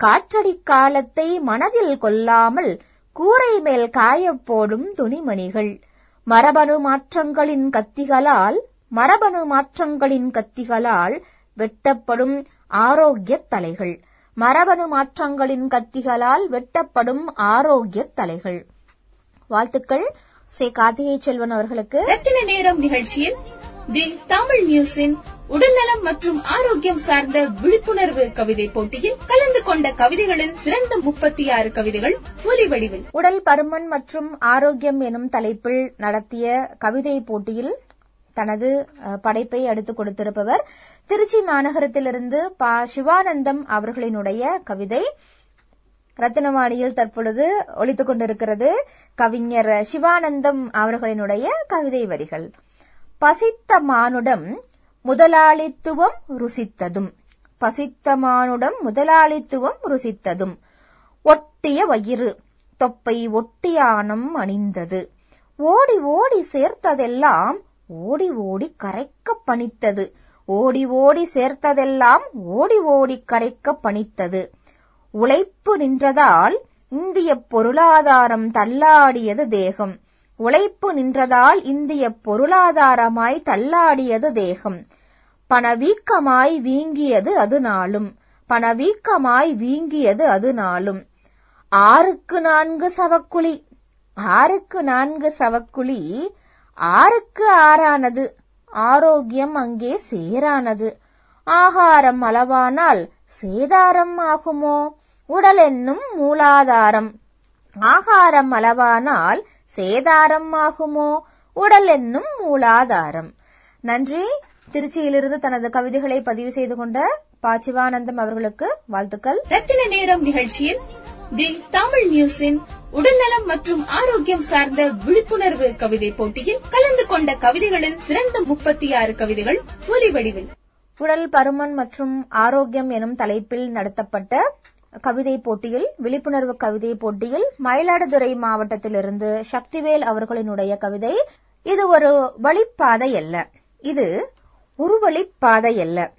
[SPEAKER 6] காற்றடி காலத்தை மனதில் கொள்ளாமல் கூரை மேல் காயப்போடும் துணிமணிகள். மரபணு மாற்றங்களின் கத்திகளால் மரபணு மாற்றங்களின் கத்திகளால் வெட்டப்படும் ஆரோக்கிய தலைகள். மரபணு மாற்றங்களின் கத்திகளால் வெட்டப்படும் ஆரோக்கிய தலைகள். வாழ்த்துக்கள். சே கார்த்திகை செல்வன் அவர்களுக்கு
[SPEAKER 2] ரத்தின நேரம் நிகழ்ச்சியில் தி தமிழ் நியூஸின் உடல்நலம் மற்றும் ஆரோக்கியம் சார்ந்த விழிப்புணர்வு கவிதை போட்டியில் கலந்து கொண்ட கவிதைகளில் சிறந்த முப்பத்தி ஆறு கவிதைகள் ஒலி வடிவில்.
[SPEAKER 6] உடல் பருமன் மற்றும் ஆரோக்கியம் எனும் தலைப்பில் நடத்திய கவிதை போட்டியில் தனது படைப்பை எடுத்துக் கொடுத்திருப்பவர் திருச்சி மாநகரத்திலிருந்து ப சிவானந்தம் அவர்களினுடைய கவிதை. ரத்தினவாணியில் தற்பொழுது ஒழித்துக் கொண்டிருக்கிறது கவிஞர் சிவானந்தம் அவர்களினுடைய கவிதை வரிகள். பசித்த மானுடம் முதலாளித்துவம் ருசித்ததும். பசித்த மானுடம் முதலாளித்துவம் ருசித்ததும். ஒட்டிய வயிறு தொப்பை ஒட்டியானம் அணிந்தது. ஓடி ஓடி சேர்த்ததெல்லாம் ஓடி ஓடி கரைக்க பணித்தது. ஓடி ஓடி சேர்த்ததெல்லாம் ஓடி ஓடி கரைக்க பணித்தது. உழைப்பு நின்றதால் இந்திய பொருளாதாரம் தள்ளாடியது தேகம். உழைப்பு நின்றதால் இந்திய பொருளாதாரமாய் தள்ளாடியது தேகம். பணவீக்கமாய் வீங்கியது அது நாளும். பணவீக்கமாய் வீங்கியது அது நாளும். ஆறுக்கு நான்கு சவக்குழி. ஆறுக்கு நான்கு சவக்குழி. ஆறுக்கு ஆறானது. ஆரோக்கியம் அங்கே சேரானது. ஆகாரம் அளவானால் சேதாரம் ஆகுமோ? உடல் என்னும் மூலாதாரம். ஆகாரம் அளவானால் சேதாரம் ஆகுமோ? உடல் என்னும் மூலாதாரம். நன்றி. திருச்சியிலிருந்து தனது கவிதைகளை பதிவு செய்து கொண்ட ப சிவானந்தம் அவர்களுக்கு வாழ்த்துக்கள்.
[SPEAKER 2] ரத்தின நேரம் நிகழ்ச்சியில் தி தமிழ் நியூஸின் உடல்நலம் மற்றும் ஆரோக்கியம் சார்ந்த விழிப்புணர்வு கவிதை போட்டியில் கலந்து கொண்ட கவிதைகளில் சிறந்த முப்பத்தி ஆறு கவிதைகள் ஒலி வடிவில்.
[SPEAKER 6] உடல் பருமன் மற்றும் ஆரோக்கியம் எனும் தலைப்பில் நடத்தப்பட்ட கவிதை போட்டியில் விழிப்புணர்வு கவிதை போட்டியில் மயிலாடுதுறை மாவட்டத்திலிருந்து சக்திவேல் அவர்களினுடைய கவிதை இது ஒரு வழிப்பாதை அல்ல. இது ஒரு வழிப்பாதை அல்ல.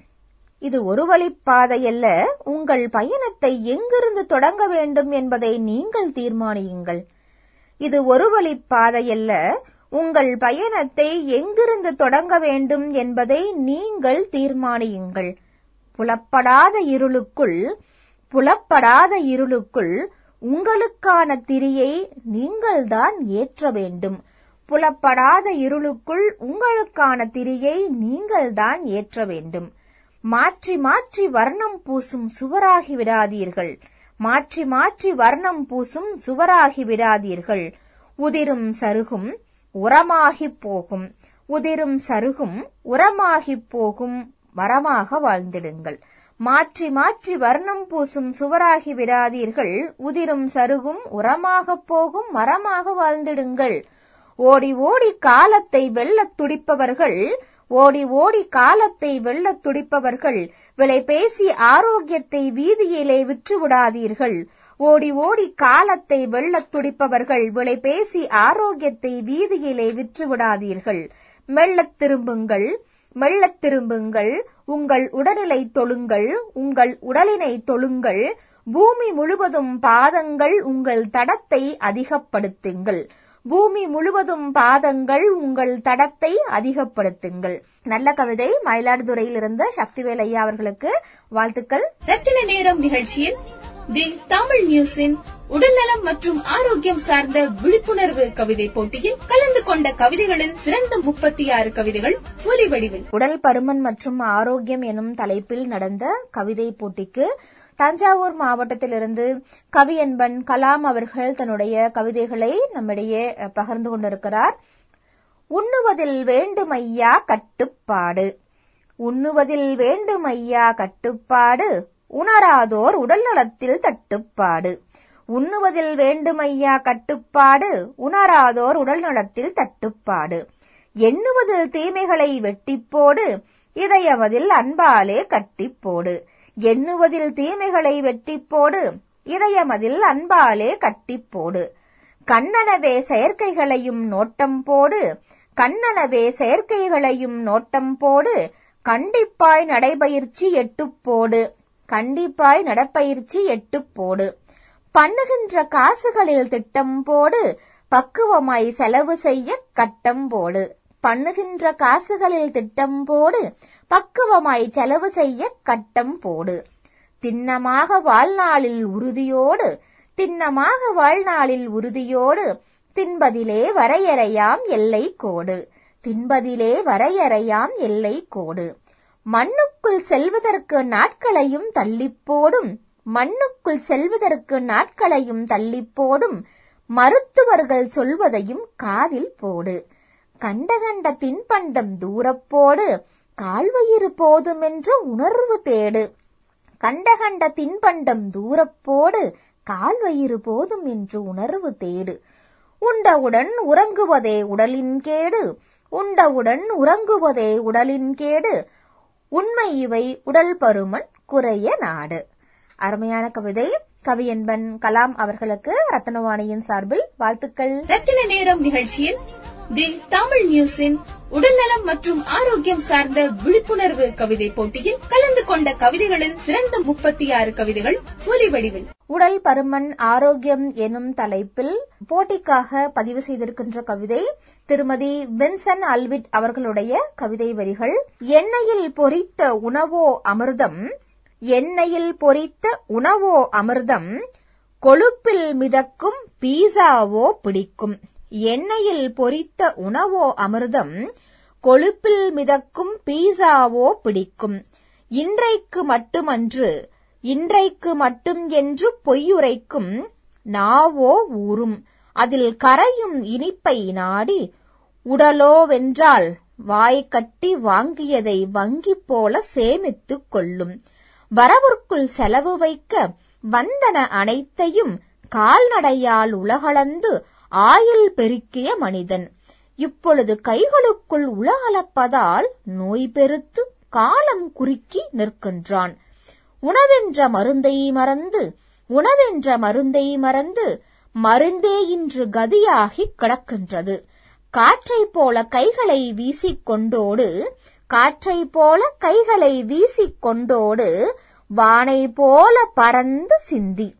[SPEAKER 6] இது ஒரு வழிப்பாதை அல்ல. உங்கள் பயணத்தை எங்கிருந்து தொடங்க வேண்டும் என்பதை நீங்கள் தீர்மானியுங்கள். இது ஒரு வழிப்பாதை அல்ல. உங்கள் பயணத்தை எங்கிருந்து தொடங்க வேண்டும் என்பதை நீங்கள் தீர்மானியுங்கள். புலப்படாத இருளுக்குள் புலப்படாத இருளுக்குள் உங்களுக்கான திரியை நீங்கள்தான் ஏற்ற வேண்டும். புலப்படாத இருளுக்குள் உங்களுக்கான திரியை நீங்கள்தான் ஏற்ற வேண்டும். மாற்றி மாற்றி வர்ணம் பூசும் சுவராகி விடாதீர்கள். மாற்றி மாற்றி வர்ணம் பூசும் சுவராகி விடாதீர்கள். உதிரும் சருகும் உரமாகிப் போகும். உதிரும் சருகும் உரமாகிப் போகும். மரமாக வாழ்ந்திடுங்கள். மாற்றி மாற்றி வர்ணம் பூசும் சுவராகி விடாதீர்கள். உதிரும் சருகும் உரமாகப் போகும் மரமாக வாழ்ந்திடுங்கள். ஓடி ஓடி காலத்தை வெல்லத் துடிப்பவர்கள் ஓடி ஓடி காலத்தை வெல்லத் துடிப்பவர்கள் விலை பேசி ஆரோக்கியத்தை வீதியிலே விற்றுவிடாதீர்கள் ஓடி ஓடி காலத்தை வெல்லத் துடிப்பவர்கள் விலை பேசி ஆரோக்கியத்தை வீதியிலே விற்று விடாதீர்கள். மெல்லத் திரும்புங்கள். மெல்லத் திரும்புங்கள் உங்கள் உடல்நிலை தொழுங்கள் உங்கள் உடலினை தொழுங்கள் பூமி முழுவதும் பாதங்கள் உங்கள் தடத்தை அதிகப்படுத்துங்கள். பூமி முழுவதும் பாதங்கள் உங்கள் தடத்தை அதிகப்படுத்துங்கள். நல்ல கவிதை மயிலாடுதுறையில் இருந்த சக்திவேல் ஐயா அவர்களுக்கு வாழ்த்துக்கள்.
[SPEAKER 2] ரத்தின நேரம் நிகழ்ச்சியில் தி தமிழ் நியூஸின் உடல்நலம் மற்றும் ஆரோக்கியம் சார்ந்த விழிப்புணர்வு கவிதை போட்டியில் கலந்து கொண்ட கவிதைகளில் சிறந்த முப்பத்தி ஆறு கவிதைகள் ஒலி வடிவில்.
[SPEAKER 6] உடல் பருமன் மற்றும் ஆரோக்கியம் எனும் தலைப்பில் நடந்த கவிதை போட்டிக்கு தஞ்சாவூர் மாவட்டத்திலிருந்து கவியன்பன் கலாம் அவர்கள் தன்னுடைய கவிதைகளை நம்மிடையே பகிர்ந்து கொண்டிருக்கிறார். உண்ணுவதில் வேண்டுமையா கட்டுப்பாடு? உண்ணுவதில் வேண்டுமையா கட்டுப்பாடு? உணராதோர் உடல் நலத்தில் தட்டுப்பாடு. உண்ணுவதில் வேண்டுமையா கட்டுப்பாடு உணராதோர் உடல் நலத்தில் தட்டுப்பாடு. எண்ணுவதில் தீமைகளை வெட்டிப்போடு இதயமதில் அன்பாலே கட்டிப்போடு. எண்ணுவதில் தீமைகளை வெட்டிப்போடு இதயமதில் அன்பாலே கட்டிப்போடு. கண்ணனவே செயற்கைகளையும் நோட்டம் போடு கண்ணனவே செயற்கைகளையும் நோட்டம் போடு கண்டிப்பாய் நடைபயிற்சி எட்டுப்போடு கண்டிப்பாய் நடப்பயிற்சி எட்டுப்போடு பண்ணுகின்ற காசுகளில் திட்டம் போடு பக்குவமாய் செலவு செய்ய கட்டம் போடு. பண்ணுகின்ற காசுகளில் திட்டம் போடு பக்குவமாய் செலவு செய்ய கட்டம் போடு. திண்ணமாக வாழ்நாளில் உறுதியோடு திண்ணமாக வாழ்நாளில் உறுதியோடு தின்பதிலே வரையறையாம் எல்லை கோடு. தின்பதிலே வரையறையாம் எல்லை கோடு. மண்ணுக்குள் செல்வதற்கு நாட்களையும் தள்ளிப் போடும் மண்ணுக்குள் செல்வதற்கு நாட்களையும் தள்ளிப் போடும். மருத்துவர்கள் சொல்வதையும் காதில் போடு. கண்ட கண்ட தின்பண்டம் தூரப்போடு கால்வயிறு போதுமென்ற உணர்வு தேடு. கண்ட கண்ட தின்பண்டம் தூரப்போடு கால்வயிறு போதும் என்று உணர்வு தேடு. உண்டவுடன் உறங்குவதே உடலின் கேடு. உண்டவுடன் உறங்குவதே உடலின் கேடு. உண்மை இவை உடல் பருமன் குறைய நாடு. அருமையான கவிதை. கவியன்பன் கலாம் அவர்களுக்கு ரத்னவாணியின் சார்பில் வாழ்த்துக்கள்.
[SPEAKER 2] ரத்தின நேரம் நிகழ்ச்சியில் தி தமிழ் நியூஸின் உடல்நலம் மற்றும் ஆரோக்கியம் சார்ந்த விழிப்புணர்வு கவிதை போட்டியில் கலந்து கொண்ட கவிதைகளில் சிறந்த முப்பத்தி ஆறு கவிதைகள் ஒலி வடிவில்.
[SPEAKER 6] உடல் பருமன் ஆரோக்கியம் எனும் தலைப்பில் போட்டிக்காக பதிவு செய்திருக்கின்ற கவிதை திருமதி வின்சன் அல்விட் அவர்களுடைய கவிதை வரிகள். எண்ணெயில் பொரித்த உணவோ அமிர்தம் எண்ணெயில் பொரித்த உணவோ அமிர்தம் கொழுப்பில் மிதக்கும் பீஸாவோ பிடிக்கும். எண்ணெயில் பொரித்த உணவோ அமிர்தம் கொழுப்பில் மிதக்கும் பீஸாவோ பிடிக்கும். இன்றைக்கு மட்டுமன்று இன்றைக்கு மட்டும் என்று பொய்யுரைக்கும் நாவோ ஊறும். அதில் கரையும் இனிப்பை நாடி உடலோவென்றால் வாய் கட்டி வாங்கியதை வங்கி போல சேமித்துக் கொள்ளும். வரவிற்குள் செலவு வைக்க வந்தன அனைத்தையும் கால்நடையால் உலகளந்து ஆயுள் பெருக்கிய மனிதன். இப்பொழுது கைகளுக்குள் உலகளப்பதால் நோய் பெருத்து காலம் குறுக்கி நிற்கின்றான். உணவென்ற மருந்தை மறந்து உணவென்ற மருந்தை மறந்து மருந்தே இன்று கதியாகிக் கிடக்கின்றது. காற்றைப் போல கைகளை வீசிக்கொண்டோடு காற்றைப் போல கைகளை வீசிக்கொண்டோடு வானை போல பறந்து சிந்தி.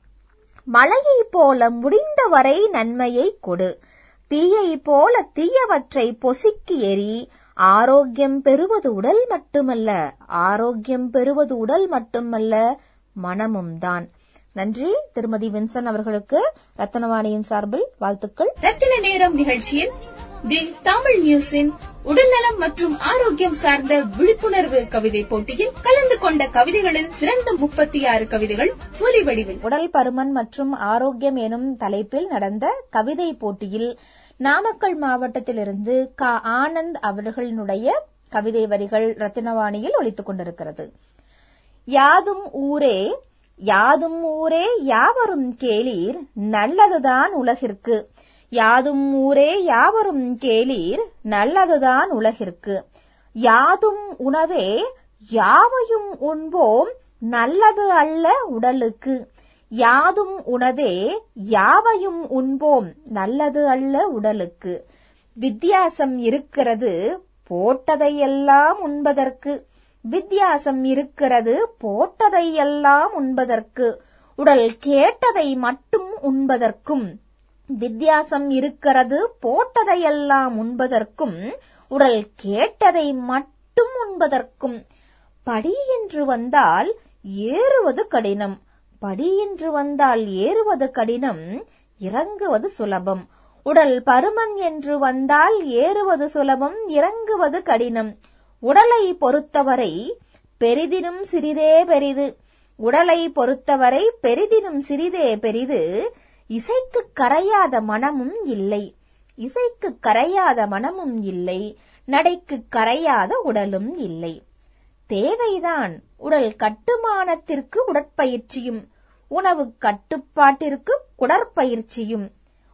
[SPEAKER 6] மழையைப் போல முடிந்தவரை நன்மையை கொடு. தீயைப் போல தீயவற்றை பொசுக்கி எறி ஆரோக்கியம் பெறுவது உடல் மட்டுமல்ல ஆரோக்கியம் பெறுவது உடல் மட்டுமல்ல மனமும் தான். நன்றி. திருமதி வின்சன் அவர்களுக்கு ரத்தனவாணியின் சார்பில் வாழ்த்துக்கள்.
[SPEAKER 2] ரத்தின நேரம் நிகழ்ச்சியில் தி தமிழ் நியூஸின் உடல்நலம் மற்றும் ஆரோக்கியம் சார்ந்த விழிப்புணர்வு கவிதை போட்டியில் கலந்து கொண்ட கவிதைகளில் சிறந்த முப்பத்தி ஆறு கவிதைகள் ஒலி வடிவில்
[SPEAKER 6] உடல் பருமன் மற்றும் ஆரோக்கியம் எனும் தலைப்பில் நடந்த கவிதை போட்டியில் நாமக்கல் மாவட்டத்திலிருந்து க. ஆனந்த் அவர்களினுடைய கவிதை வரிகள் ரத்தினவாணியில் ஒழித்துக் கொண்டிருக்கிறது. யாதும் ஊரே யாதும் ஊரே யாவரும் கேளீர் நல்லதுதான் உலகிற்கு. யாதும் ஊரே யாவரும் கேளீர் நல்லதுதான் உலகிற்கு. யாதும் உணவே யாவையும் உண்போம் நல்லது அல்ல உடலுக்கு. யாதும் உணவே யாவையும் உண்போம் நல்லது அல்ல உடலுக்கு. வித்தியாசம் இருக்கிறது போட்டதையெல்லாம் உண்பதற்கு. வித்தியாசம் இருக்கிறது போட்டதையெல்லாம் உண்பதற்கு. உடல் கேட்டதை மட்டும் உண்பதற்கும் வித்தியாசம் இருக்கிறது. போட்டதையெல்லாம் உண்பதற்கும் உடல் கேட்டதை மட்டும் உண்பதற்கும். படி என்று வந்தால் ஏறுவது கடினம். படி என்று வந்தால் ஏறுவது கடினம். இறங்குவது சுலபம். உடல் பருமன் என்று வந்தால் ஏறுவது சுலபம். இறங்குவது கடினம். உடலை பொறுத்தவரை பெரிதினும் சிறிதே பெரிது. உடலை பொறுத்தவரை பெரிதினும் சிறிதே பெரிது. இசைக்கு கரையாத மனமும் இல்லை. இசைக்கு கரையாத மனமும் இல்லை. நடைக்கு கரையாத உடலும் இல்லை. தேவைதான் உடல் கட்டுமானத்திற்கு உடற்பயிற்சியும் உணவு கட்டுப்பாட்டிற்கு குடற்பயிற்சியும்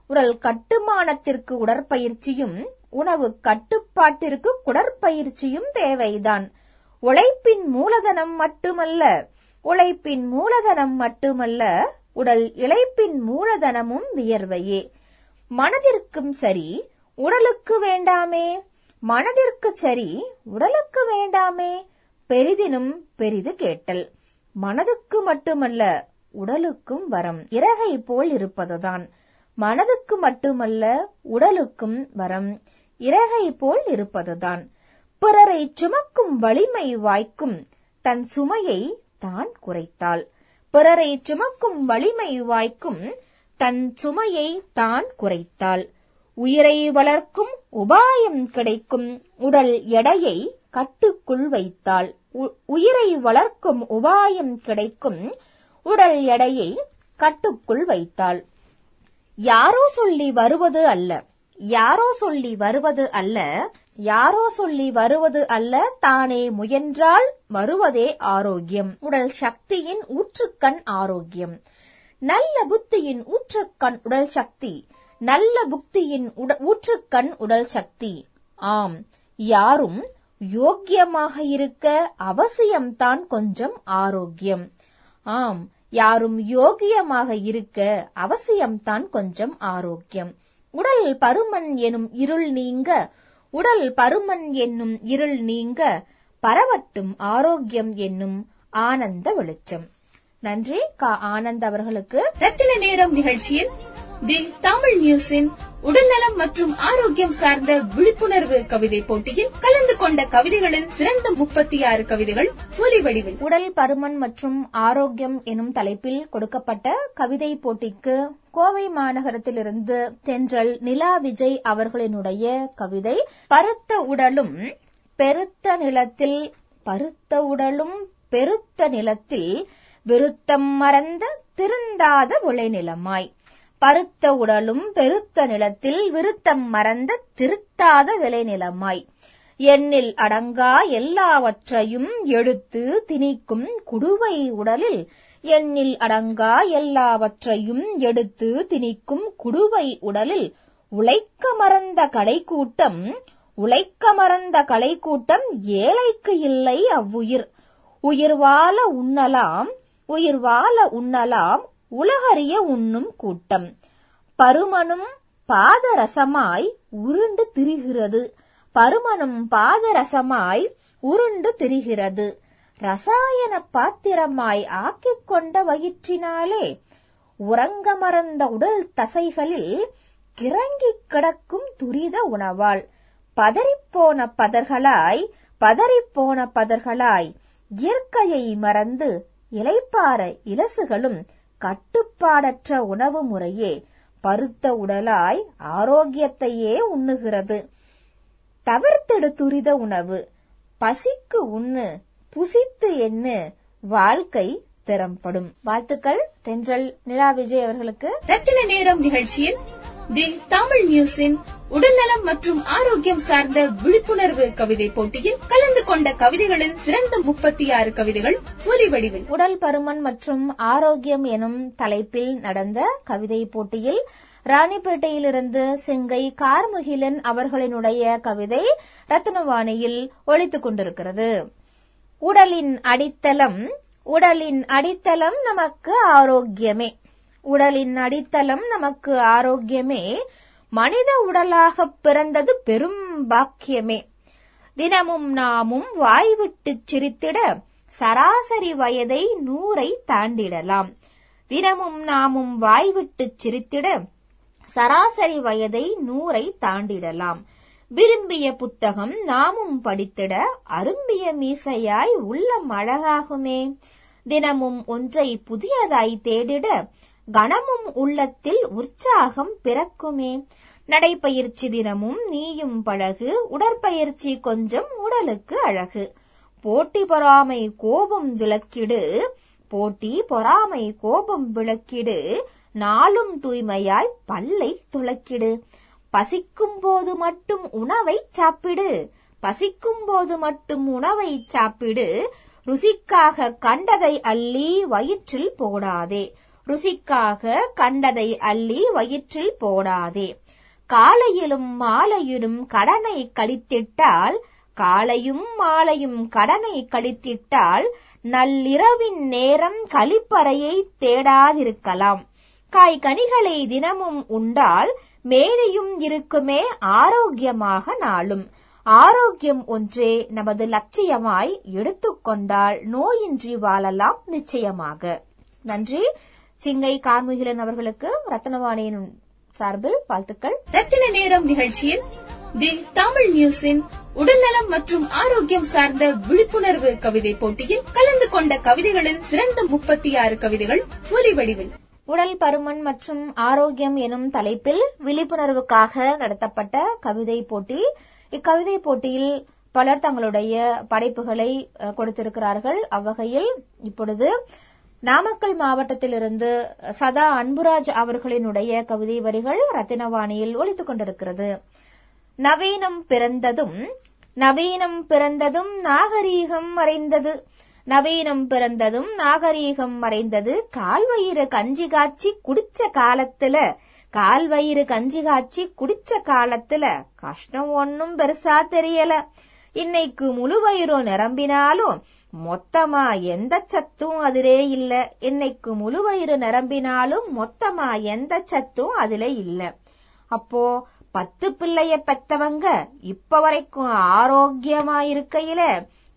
[SPEAKER 6] உடல் கட்டுமானத்திற்கு உடற்பயிற்சியும் உணவு கட்டுப்பாட்டிற்கு குடற்பயிற்சியும் தேவைதான். உழைப்பின் மூலதனம் மட்டுமல்ல உழைப்பின் மூலதனம் மட்டுமல்ல உடல் இழைப்பின் மூலதனமும் வியர்வையே. மனதிற்கும் சரி உடலுக்கு வேண்டாமே. மனதிற்கு சரி உடலுக்கு வேண்டாமே. பெரிதினும் பெரிது கேட்டல். மனதுக்கு மட்டுமல்ல உடலுக்கும் வரம். இறகை போல் இருப்பதுதான். மனதுக்கு மட்டுமல்ல உடலுக்கும் வரம். இறகை போல் இருப்பதுதான். பிறரை சுமக்கும் வலிமை வாய்க்கும் தன் சுமையை தான் குறைத்தாள். பிறரை சுமக்கும் வலிமை வாய்க்கும் தன் சுமையை தான் குறைத்தாள். உயிரை வளர்க்கும் உபாயம் கிடைக்கும் உடல் எடையை கட்டுக்குள் வைத்தாள். உ- உயிரை வளர்க்கும் உபாயம் கிடைக்கும் உடல் எடையை கட்டுக்குள் வைத்தாள். யாரோ சொல்லி வருவது அல்ல. யாரோ சொல்லி வருவது அல்ல யாரோ சொல்லி வருவது அல்ல தானே முயன்றால் வருவதே ஆரோக்கியம். உடல் சக்தியின் ஊற்றுக்கண் ஆரோக்கியம். நல்ல புத்தியின் ஊற்றுக்கண் உடல் சக்தி. நல்ல புத்தியின் ஊற்றுக்கண் உடல் சக்தி. ஆம் யாரும் யோக்கியமாக இருக்க அவசியம்தான் கொஞ்சம் ஆரோக்கியம். ஆம் யாரும் யோகியமாக இருக்க அவசியம்தான் கொஞ்சம் ஆரோக்கியம். உடல் பருமன் எனும் இருள் நீங்க உடல் பருமன் என்னும் இருள் நீங்க பரவட்டும் ஆரோக்கியம் என்னும் ஆனந்த வெளிச்சம். நன்றி கா ஆனந்த் அவர்களுக்கு.
[SPEAKER 2] ரத்தின நேரம் நிகழ்ச்சியில் தி தமிழ் நியூஸின் உடல்நலம் மற்றும் ஆரோக்கியம் சார்ந்த விழிப்புணர்வு கவிதை போட்டியில் கலந்து கொண்ட கவிதைகளில் சிறந்த முப்பத்தி ஆறு கவிதைகள் ஒலி வடிவில்.
[SPEAKER 6] உடல் பருமன் மற்றும் ஆரோக்கியம் எனும் தலைப்பில் கொடுக்கப்பட்ட கவிதை போட்டிக்கு கோவை மாநகரத்திலிருந்து தென்றல் நிலா விஜய் அவர்களினுடைய கவிதை பருத்த உடலும் பெருத்த நிலத்தில் பருத்த உடலும் பெருத்த நிலத்தில் விருத்தம் மறந்த திருந்தாத விளைநிலமாய் பருத்த உடலும் பெருத்த நிலத்தில் விருத்தம் மறந்த திருத்தாத விளைநிலமாய். எண்ணில் அடங்கா எல்லாவற்றையும் எடுத்து திணிக்கும் குடுவை உடலில் எண்ணில் அடங்கா எல்லாவற்றையும் எடுத்து திணிக்கும் குடுவை உடலில் உழைக்க மறந்த கடைக்கூட்டம் உழைக்க மறந்த கலைக்கூட்டம் ஏழைக்கு இல்லை அவ்வுயிர். உயிர் வாழ உண்ணலாம் உயிர் வாழ உண்ணலாம் உலகறிய உண்ணும் கூட்டம். பருமனும் பாதரசமாய் உருண்டு திரிகிறது. பருமனும் பாதரசமாய் உருண்டு திரிகிறது. ரசாயன பாத்திரமாய் ஆக்கிக் கொண்ட வயிற்றினாலே உறங்க மறந்த உடல் தசைகளில் கிறங்கிக் கிடக்கும் துரித உணவால் பதறிப்போன பதர்களாய் பதறிப்போன பதர்களாய் இயற்கையை மறந்து இலைப்பார இலசுகளும் கட்டுப்பாடற்ற உணவு முறையே பருத்த உடலாய் ஆரோக்கியத்தையே உண்ணுகிறது. தவிர்த்திடு துரித உணவு. பசிக்கு உண்ணு. புசித்து எண்ணு வாழ்க்கை திறம்படும். வாழ்த்துக்கள் தென்றல் நிலா விஜய் அவர்களுக்கு.
[SPEAKER 2] ரத்தின நேரம் நிகழ்ச்சியில் தி தமிழ் நியூஸின் உடல்நலம் மற்றும் ஆரோக்கியம் சார்ந்த விழிப்புணர்வு கவிதை போட்டியில் கலந்து கொண்ட கவிதைகளில் சிறந்த முப்பத்தி ஆறு கவிதைகள் ஒலி வடிவில்
[SPEAKER 6] உடல் பருமன் மற்றும் ஆரோக்கியம் எனும் தலைப்பில் நடந்த கவிதை போட்டியில் ராணிப்பேட்டையிலிருந்து சிங்கை கார்முகிலன் அவர்களினுடைய கவிதை ரத்னவாணியில் ஒழித்துக் கொண்டிருக்கிறது. உடலின் அடித்தளம் உடலின் அடித்தளம் நமக்கு ஆரோக்கியமே. உடலின் அடித்தளம் நமக்கு ஆரோக்கியமே. மனித உடலாகப் பிறந்தது பெரும் பாக்கியமே. தினமும் நாமும் வாய்விட்டு சிரித்திட சராசரி வயதை நூறை தாண்டிடலாம். தினமும் நாமும் வாய்விட்டு சிரித்திட சராசரி வயதை நூறை தாண்டிடலாம். விரும்பிய புத்தகம் நாமும் படித்திட அரும்பிய மீசையாய் உள்ளம் அழகாகுமே. தினமும் ஒன்றை புதியதாய் தேடிட கணமும் உள்ளத்தில் உற்சாகம் பிறக்குமே. நடைப்பயிற்சி தினமும் நீயும் பழகு உடற்பயிற்சி கொஞ்சம் உடலுக்கு அழகு. போட்டி பொறாமை கோபம் விளக்கிடு போட்டி பொறாமை கோபம் விளக்கிடு நாளும் தூய்மையாய் பல்லை துளக்கிடு. பசிக்கும் போது மட்டும் உணவை சாப்பிடு. பசிக்கும் போது மட்டும் உணவை சாப்பிடு. ருசிக்காக கண்டதை அள்ளி வயிற்றில் போடாதே. ருசிக்காக கண்டதை அள்ளி வயிற்றில் போடாதே. காலையிலும் மாலையிலும் கடனை கழித்திட்டால் காலையும் மாலையும் கடனை கழித்திட்டால் நள்ளிரவின் நேரம் கழிப்பறையை தேடாதிருக்கலாம். காய் கனிகளை தினமும் உண்டால் மேனியும் இருக்குமே ஆரோக்கியமாக நாளும். ஆரோக்கியம் ஒன்றே நமது லட்சியமாய் எடுத்துக்கொண்டால் நோயின்றி வாழலாம் நிச்சயமாக. நன்றி. சிங்கை கார்முகிலன் அவர்களுக்கு ரத்னவாணியின் சார்பில் வாழ்த்துக்கள்.
[SPEAKER 2] ரத்தின நேரம் நிகழ்ச்சியில் தி தமிழ் நியூஸின் உடல்நலம் மற்றும் ஆரோக்கியம் சார்ந்த விழிப்புணர்வு கவிதை போட்டியில் கலந்து கொண்ட கவிதைகளில் சிறந்த முப்பத்தி ஆறு கவிதைகள் ஒலி வடிவில்
[SPEAKER 6] உடல் பருமன் மற்றும் ஆரோக்கியம் எனும் தலைப்பில் விழிப்புணர்வுக்காக நடத்தப்பட்ட கவிதை போட்டி. இக்கவிதை போட்டியில் பலர் தங்களுடைய படைப்புகளை கொடுத்திருக்கிறார்கள். அவ்வகையில் இப்பொழுது நாமக்கல் மாவட்டத்திலிருந்து சதா அன்புராஜ் அவர்களினுடைய கவிதை வரிகள் ரத்தினவாணியில் ஒழித்துக் கொண்டிருக்கிறது. நவீனம் பிறந்ததும் நவீனம் பிறந்ததும் நாகரீகம் மறைந்தது. நவீனம் பிறந்ததும் நாகரீகம் மறைந்தது. கால்வயிறு கஞ்சி காய்ச்சி குடிச்ச காலத்துல கால்வயிறு கஞ்சி காய்ச்சி குடிச்ச காலத்துல கஷ்டம் ஒன்னும் பெருசா தெரியல. இன்னைக்கு முழு வயிறு நிரம்பினாலும் மொத்தமா எந்த சத்தும் அதிலே இல்ல. இன்னைக்கு முழு வயிறு நிரம்பினாலும் மொத்தமா எந்த சத்தும் அதுல இல்ல. அப்போ பத்து பிள்ளைய பெத்தவங்க இப்ப வரைக்கும் ஆரோக்கியமா இருக்கையில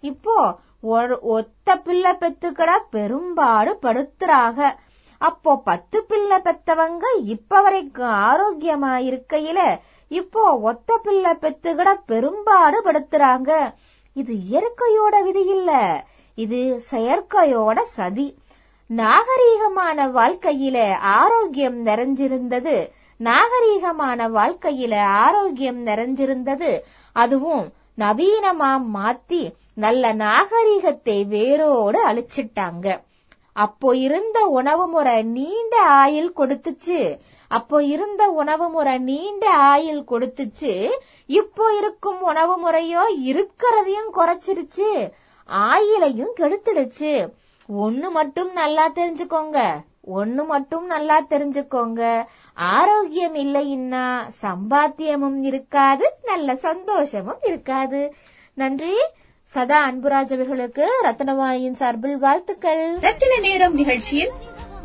[SPEAKER 6] இப்போ ஒரு ஒத்த பிள்ளை பெத்துக்கட பெரும்பாடு படுத்துறாங்க அப்போ பத்து பிள்ளை பெத்தவங்க இப்ப வரைக்கும் ஆரோக்கியமா இருக்கையில இப்போ ஒத்த பிள்ளை பெத்துக்கிட பெரும்பாடு படுத்துறாங்க. இது இயற்கையோட விதி இல்ல இது செயற்கையோட சதி. நாகரீகமான வாழ்க்கையில ஆரோக்கியம் நிறைஞ்சிருந்தது. நாகரீகமான வாழ்க்கையில ஆரோக்கியம் நிறைஞ்சிருந்தது. அதுவும் நவீனமா மாத்தி நல்ல நாகரீகத்தை வேரோடு அழிச்சிட்டாங்க. அப்போ இருந்த உணவு முறை நீண்ட ஆயில் கொடுத்துச்சு. அப்போ இருந்த உணவு முறை நீண்ட ஆயில் கொடுத்துச்சு. இப்போ இருக்கும் உணவு முறையோ இருக்கிறதையும் குறைச்சிருச்சு ஆயிலையும் கெடுத்துடுச்சு. ஒண்ணு மட்டும் நல்லா தெரிஞ்சுக்கோங்க. ஒண்ணு மட்டும் நல்லா தெரிஞ்சுக்கோங்க. ஆரோக்கியம் இல்லைன்னா சம்பாத்தியமும் இருக்காது நல்ல சந்தோஷமும் இருக்காது. நன்றி. சதா அன்புராஜ் அவர்களுக்கு ரத்னவாணியின் சார்பில் வாழ்த்துக்கள்.
[SPEAKER 2] ரத்தின நேரம் நிகழ்ச்சியில்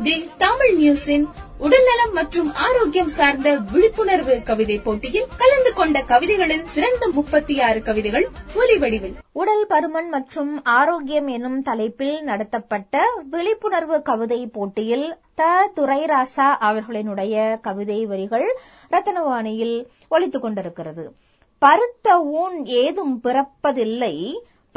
[SPEAKER 2] தி தமிழ் நியூஸின் உடல்நலம் மற்றும் ஆரோக்கியம் சார்ந்த விழிப்புணர்வு கவிதை போட்டியில் கலந்து கொண்ட கவிதைகளில் சிறந்த முப்பத்தி ஆறு கவிதைகள் ஒலி வடிவில்.
[SPEAKER 6] உடல் பருமன் மற்றும் ஆரோக்கியம் எனும் தலைப்பில் நடத்தப்பட்ட விழிப்புணர்வு கவிதை போட்டியில் த துரைராசா அவர்களினுடைய கவிதை வரிகள் ரத்தனவாணியில் ஒலித்துக் கொண்டிருக்கிறது. பருத்த ஊன் ஏதும் பிறப்பதில்லை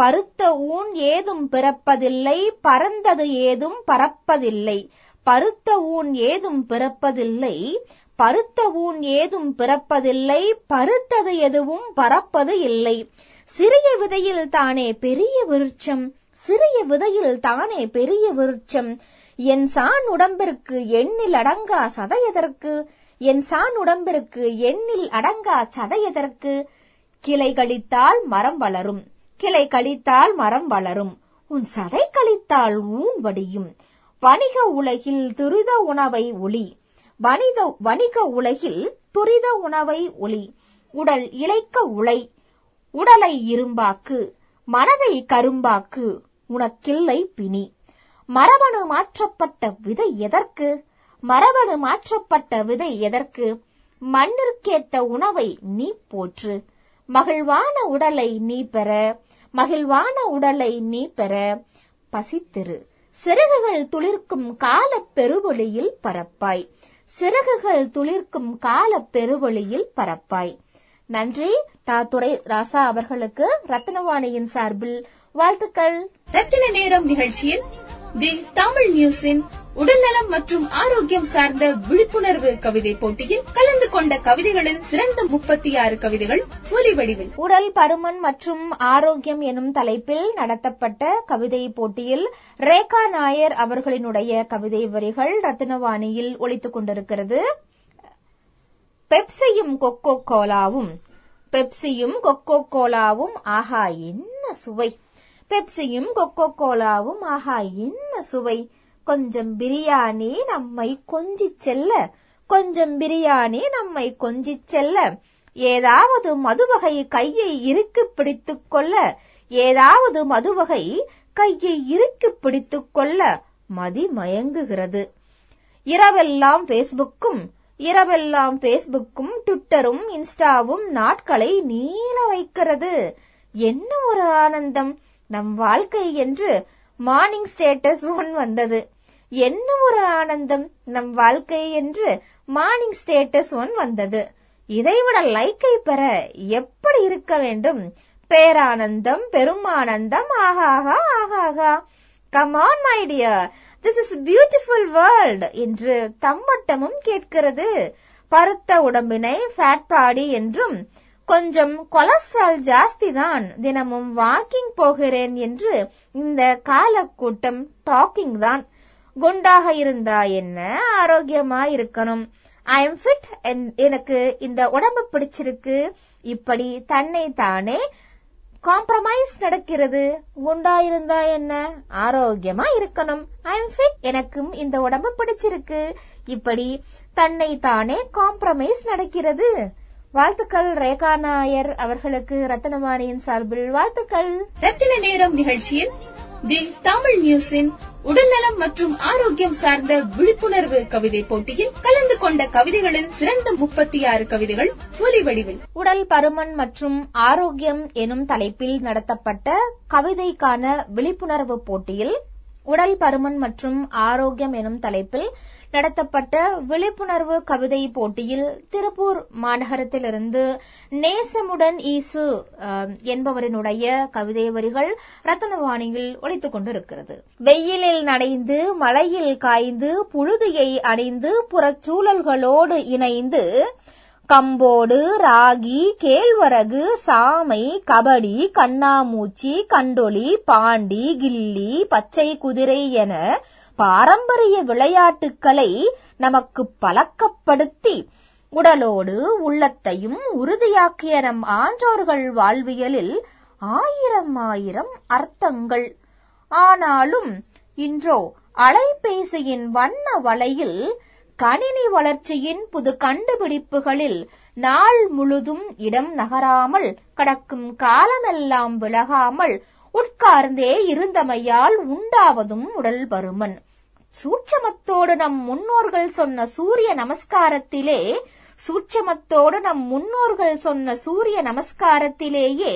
[SPEAKER 6] பருத்த ஊன் ஏதும் பிறப்பதில்லை பறந்தது ஏதும் பறப்பதில்லை. பருத்த ஊன் ஏதும் பிறப்பதில்லை பருத்த ஊன் ஏதும் பிறப்பதில்லை பருத்தது எதுவும் பறப்பது இல்லை. சிறிய விதையில் தானே பெரிய விருட்சம் சிறிய விதையில் தானே பெரிய விருட்சம். என் சான் உடம்பிற்கு எண்ணில் அடங்கா சதையதற்கு என் சான் உடம்பிற்கு எண்ணில் அடங்கா சதையதற்கு கிளைகளித்தால் மரம் வளரும். கிளை கழித்தால் மரம் வளரும். உன் சதை கழித்தால் ஊன் வடியும். வணிக உலகில் துரித உணவை ஒளி வணிக வணிக உலகில் துரித உணவை ஒளி உடல் இழைக்க உழை உடலை இரும்பாக்கு. மனதை கரும்பாக்கு. உனக்கில்லை பிணி. மரபணு மாற்றப்பட்ட விதை எதற்கு? மரபணு மாற்றப்பட்ட விதை எதற்கு? மண்ணிற்கேத்த உணவை நீ போற்று. மகிழ்வான உடலை நீ பெற. மகிழ்வான உடலை நீ பெற பசித்திரு. சிறகுகள் துளிர்க்கும் கால பெருவொளியில் பரப்பாய். சிறகுகள் துளிர்க்கும் கால பெருவொளியில் பரப்பாய். நன்றி. தாத்துரை ராசா அவர்களுக்கு ரத்னவாணியின் சார்பில் வாழ்த்துக்கள்.
[SPEAKER 2] ரத்தின நேரம் நிகழ்ச்சியில் தி தமிழ் நியூஸின் உடல்நலம் மற்றும் ஆரோக்கியம் சார்ந்த விழிப்புணர்வு கவிதை போட்டியில் கலந்து கொண்ட கவிதைகளில் சிறந்த முப்பத்தி ஆறு கவிதைகள் ஒலி வடிவில்
[SPEAKER 6] உடல் பருமன் மற்றும் ஆரோக்கியம் எனும் தலைப்பில் நடத்தப்பட்ட கவிதை போட்டியில் ரேகா நாயர் அவர்களினுடைய கவிதை வரிகள் ரத்னவாணியில் ஒழித்துக் கொண்டிருக்கிறது. பெப்சியும் கொக்கோ கோலாவும் பெப்சியும் கொக்கோ கோலாவும் ஆஹா என்ன சுவை. பெப்சியும் கொக்கோ கோலாவும் ஆஹா என்ன சுவை. கொஞ்சம் பிரியாணி நம்மை கொஞ்சி செல்ல. கொஞ்சம் பிரியாணி நம்மை கொஞ்சி செல்ல. ஏதாவது மதுவகை கையை இறுக்கி பிடித்துக் கொள்ள. ஏதாவது மதுவகை கையை இறுக்கி பிடித்துக் கொள்ள மதி மயங்குகிறது இரவெல்லாம் பேஸ்புக்கும் இரவெல்லாம் பேஸ்புக்கும் ட்விட்டரும் இன்ஸ்டாவும் நாட்களை நீள வைக்கிறது. என்ன ஒரு ஆனந்தம். நம் வாழ்க்கை என்று மார்னிங் ஸ்டேட்டஸ் ஒன் வந்தது. என்ன ஒரு ஆனந்தம் நம் வாழ்க்கை என்று மார்னிங் ஸ்டேட்டஸ் ஒன் வந்தது. இதைவிட லைக்கை பெற எப்படி இருக்க வேண்டும்? பேரானந்தம் பெருமானந்தம் ஆகாகா ஆஹாஹா come on my dear this is beautiful world என்று தம்மட்டமும் கேட்கிறது. பருத்த உடம்பினை ஃபேட் பாடி என்றும் கொஞ்சம் கொலஸ்ட்ரால் ஜாஸ்தி தான் தினமும் வாக்கிங் போகிறேன் என்று இந்த காலக்கூட்டம் டாக்கிங் தான். குண்டாக இருந்தா என்ன? ஆரோக்கியமா இருக்கணும். ஐ எம் ஃபிட் எனக்கு இந்த உடம்பு பிடிச்சிருக்கு. இப்படி தன்னை தானே காம்ப்ரமைஸ் நடக்கிறது. குண்டா இருந்தா என்ன? ஆரோக்கியமா இருக்கணும். ஐ எம் ஃபிட் எனக்கும் இந்த உடம்பு பிடிச்சிருக்கு. இப்படி தன்னை தானே காம்ப்ரமைஸ் நடக்கிறது. வாழ்த்துக்கள் ரேகா நாயர் அவர்களுக்கு ரத்னவாணியின் சார்பில் வாழ்த்துக்கள்.
[SPEAKER 2] ரத்தின நேரம் நிகழ்ச்சியில் தி தமிழ் நியூஸின் உடல்நலம் மற்றும் ஆரோக்கியம் சார்ந்த விழிப்புணர்வு கவிதை போட்டியில் கலந்து கொண்ட கவிதைகளில் சிறந்த முப்பத்தி ஆறு கவிதைகள் ஒலி வடிவில்.
[SPEAKER 6] உடல் பருமன் மற்றும் ஆரோக்கியம் எனும் தலைப்பில் நடத்தப்பட்ட கவிதைக்கான விழிப்புணர்வு போட்டியில் உடல் பருமன் மற்றும் ஆரோக்கியம் எனும் தலைப்பில் நடத்தப்பட்ட விழிப்புணர்வு கவிதை போட்டியில் திருப்பூர் மாநகரத்திலிருந்து நேசமுடன் ஈசு என்பவரினுடைய கவிதை வரிகள் ரத்தனவாணியில் ஒழித்துக் கொண்டிருக்கிறது. வெயிலில் நனைந்து மழையில் காய்ந்து புழுதியை அணிந்து புறச்சூழல்களோடு இணைந்து கம்போடு ராகி கேழ்வரகு சாமை கபடி கண்ணாமூச்சி கண்டொளி பாண்டி கில்லி பச்சை குதிரை என பாரம்பரிய விளையாட்டுக்களை நமக்கு பழக்கப்படுத்தி உடலோடு உள்ளத்தையும் உறுதியாக்கிய நம் ஆன்றோர்கள் வாழ்வியலில் ஆயிரம் ஆயிரம் அர்த்தங்கள். ஆனாலும் இன்றோ அலைபேசியின் வண்ண வலையில் கணினி வளர்ச்சியின் புது கண்டுபிடிப்புகளில் நாள் முழுதும் இடம் நகராமல் கடக்கும் காலமெல்லாம் விலகாமல் உட்கார்ந்தே இருந்தமையால் உண்டாவதும் உடல் பருமன். சூட்சமத்தோடு நம் முன்னோர்கள் சொன்ன சூரிய நமஸ்காரத்திலே சூட்சமத்தோடு நம் முன்னோர்கள் சொன்ன சூரிய நமஸ்காரத்திலேயே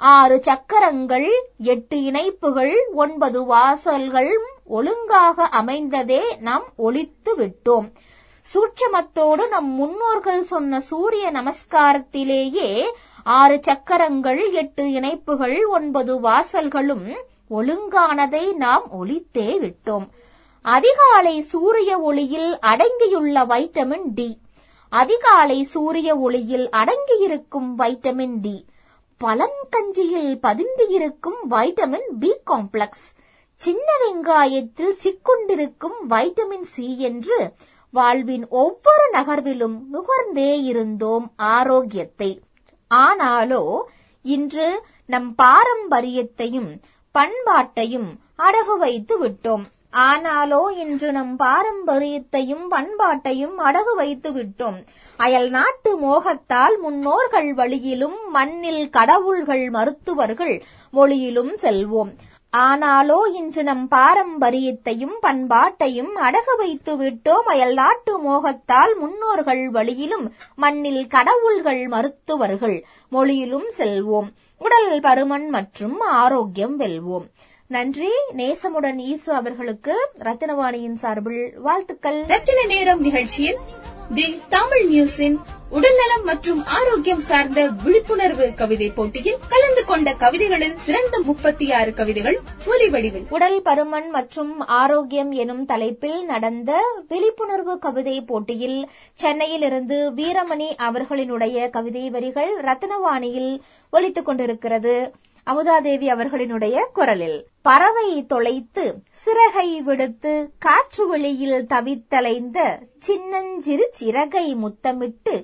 [SPEAKER 6] ஆறு சக்கரங்கள் எட்டு இணைப்புகள் ஒன்பது வாசல்கள் ஒழுங்காக அமைந்ததே நாம் ஒழித்து விட்டோம். சூட்சமத்தோடு நம் முன்னோர்கள் சொன்ன சூரிய நமஸ்காரத்திலேயே ஆறு சக்கரங்கள் எட்டு இணைப்புகள் ஒன்பது வாசல்களும் ஒழுங்கானதை நாம் ஒழித்தே விட்டோம். அதிகாலை சூரிய ஒளியில் அடங்கியுள்ள வைட்டமின் டி. அதிகாலை சூரிய ஒளியில் அடங்கியிருக்கும் வைட்டமின் டி. பழங்கஞ்சியில் பதுங்கியிருக்கும் வைட்டமின் பி காம்ப்ளெக்ஸ் சின்ன வெங்காயத்தில் சிக்குண்டிருக்கும் வைட்டமின் சி என்று வாழ்வின் ஒவ்வொரு நகர்விலும் நுகர்ந்தே இருந்தோம் ஆரோக்கியத்தை. ஆனாலோ இன்று நம் பாரம்பரியத்தையும் பண்பாட்டையும் அடகு வைத்து விட்டோம். ஆனாலோ இன்று நம் பாரம்பரியத்தையும் பண்பாட்டையும் அடகு வைத்து விட்டோம் அயல் நாட்டு மோகத்தால் முன்னோர்கள் வழியிலும் மண்ணில் கடவுள்கள் மருத்துவர்கள் மொழியிலும் செல்வோம். ஆனாலோ இன்று நம் பாரம்பரியத்தையும் பண்பாட்டையும் அடகு வைத்து விட்டோம் அயல் நாட்டு மோகத்தால் முன்னோர்கள் வழியிலும் மண்ணில் கடவுள்கள் மருத்துவர்கள் மொழியிலும் செல்வோம். உடல் பருமன் மற்றும் ஆரோக்கியம் வெல்வோம். நன்றி. நேசமுடன் ஈசு அவர்களுக்கு ரத்தினவாணியின் சார்பில் வாழ்த்துக்கள்.
[SPEAKER 2] ரத்தின நேரம் நிகழ்ச்சியில் தி தமிழ் நியூஸின் உடல்நலம் மற்றும் ஆரோக்கியம் சார்ந்த விழிப்புணர்வு கவிதை போட்டியில் கலந்து கொண்ட கவிதைகளில் சிறந்த முப்பத்தி ஆறு கவிதைகள் ஒலி வடிவில்.
[SPEAKER 6] உடல் பருமன் மற்றும் ஆரோக்கியம் எனும் தலைப்பில் நடந்த விழிப்புணர்வு கவிதை போட்டியில் சென்னையிலிருந்து வீரமணி அவர்களினுடைய கவிதை வரிகள் ரத்னவாணியில் ஒலித்துக் கொண்டிருக்கிறது. அமுதாதேவி அவர்களினுடைய குரலில் பறவை தொலைத்து சிறகை விடுத்து காற்று வெளியில் தவித்தலைந்த சின்னஞ்சிறு சிறகை முத்தமிட்டு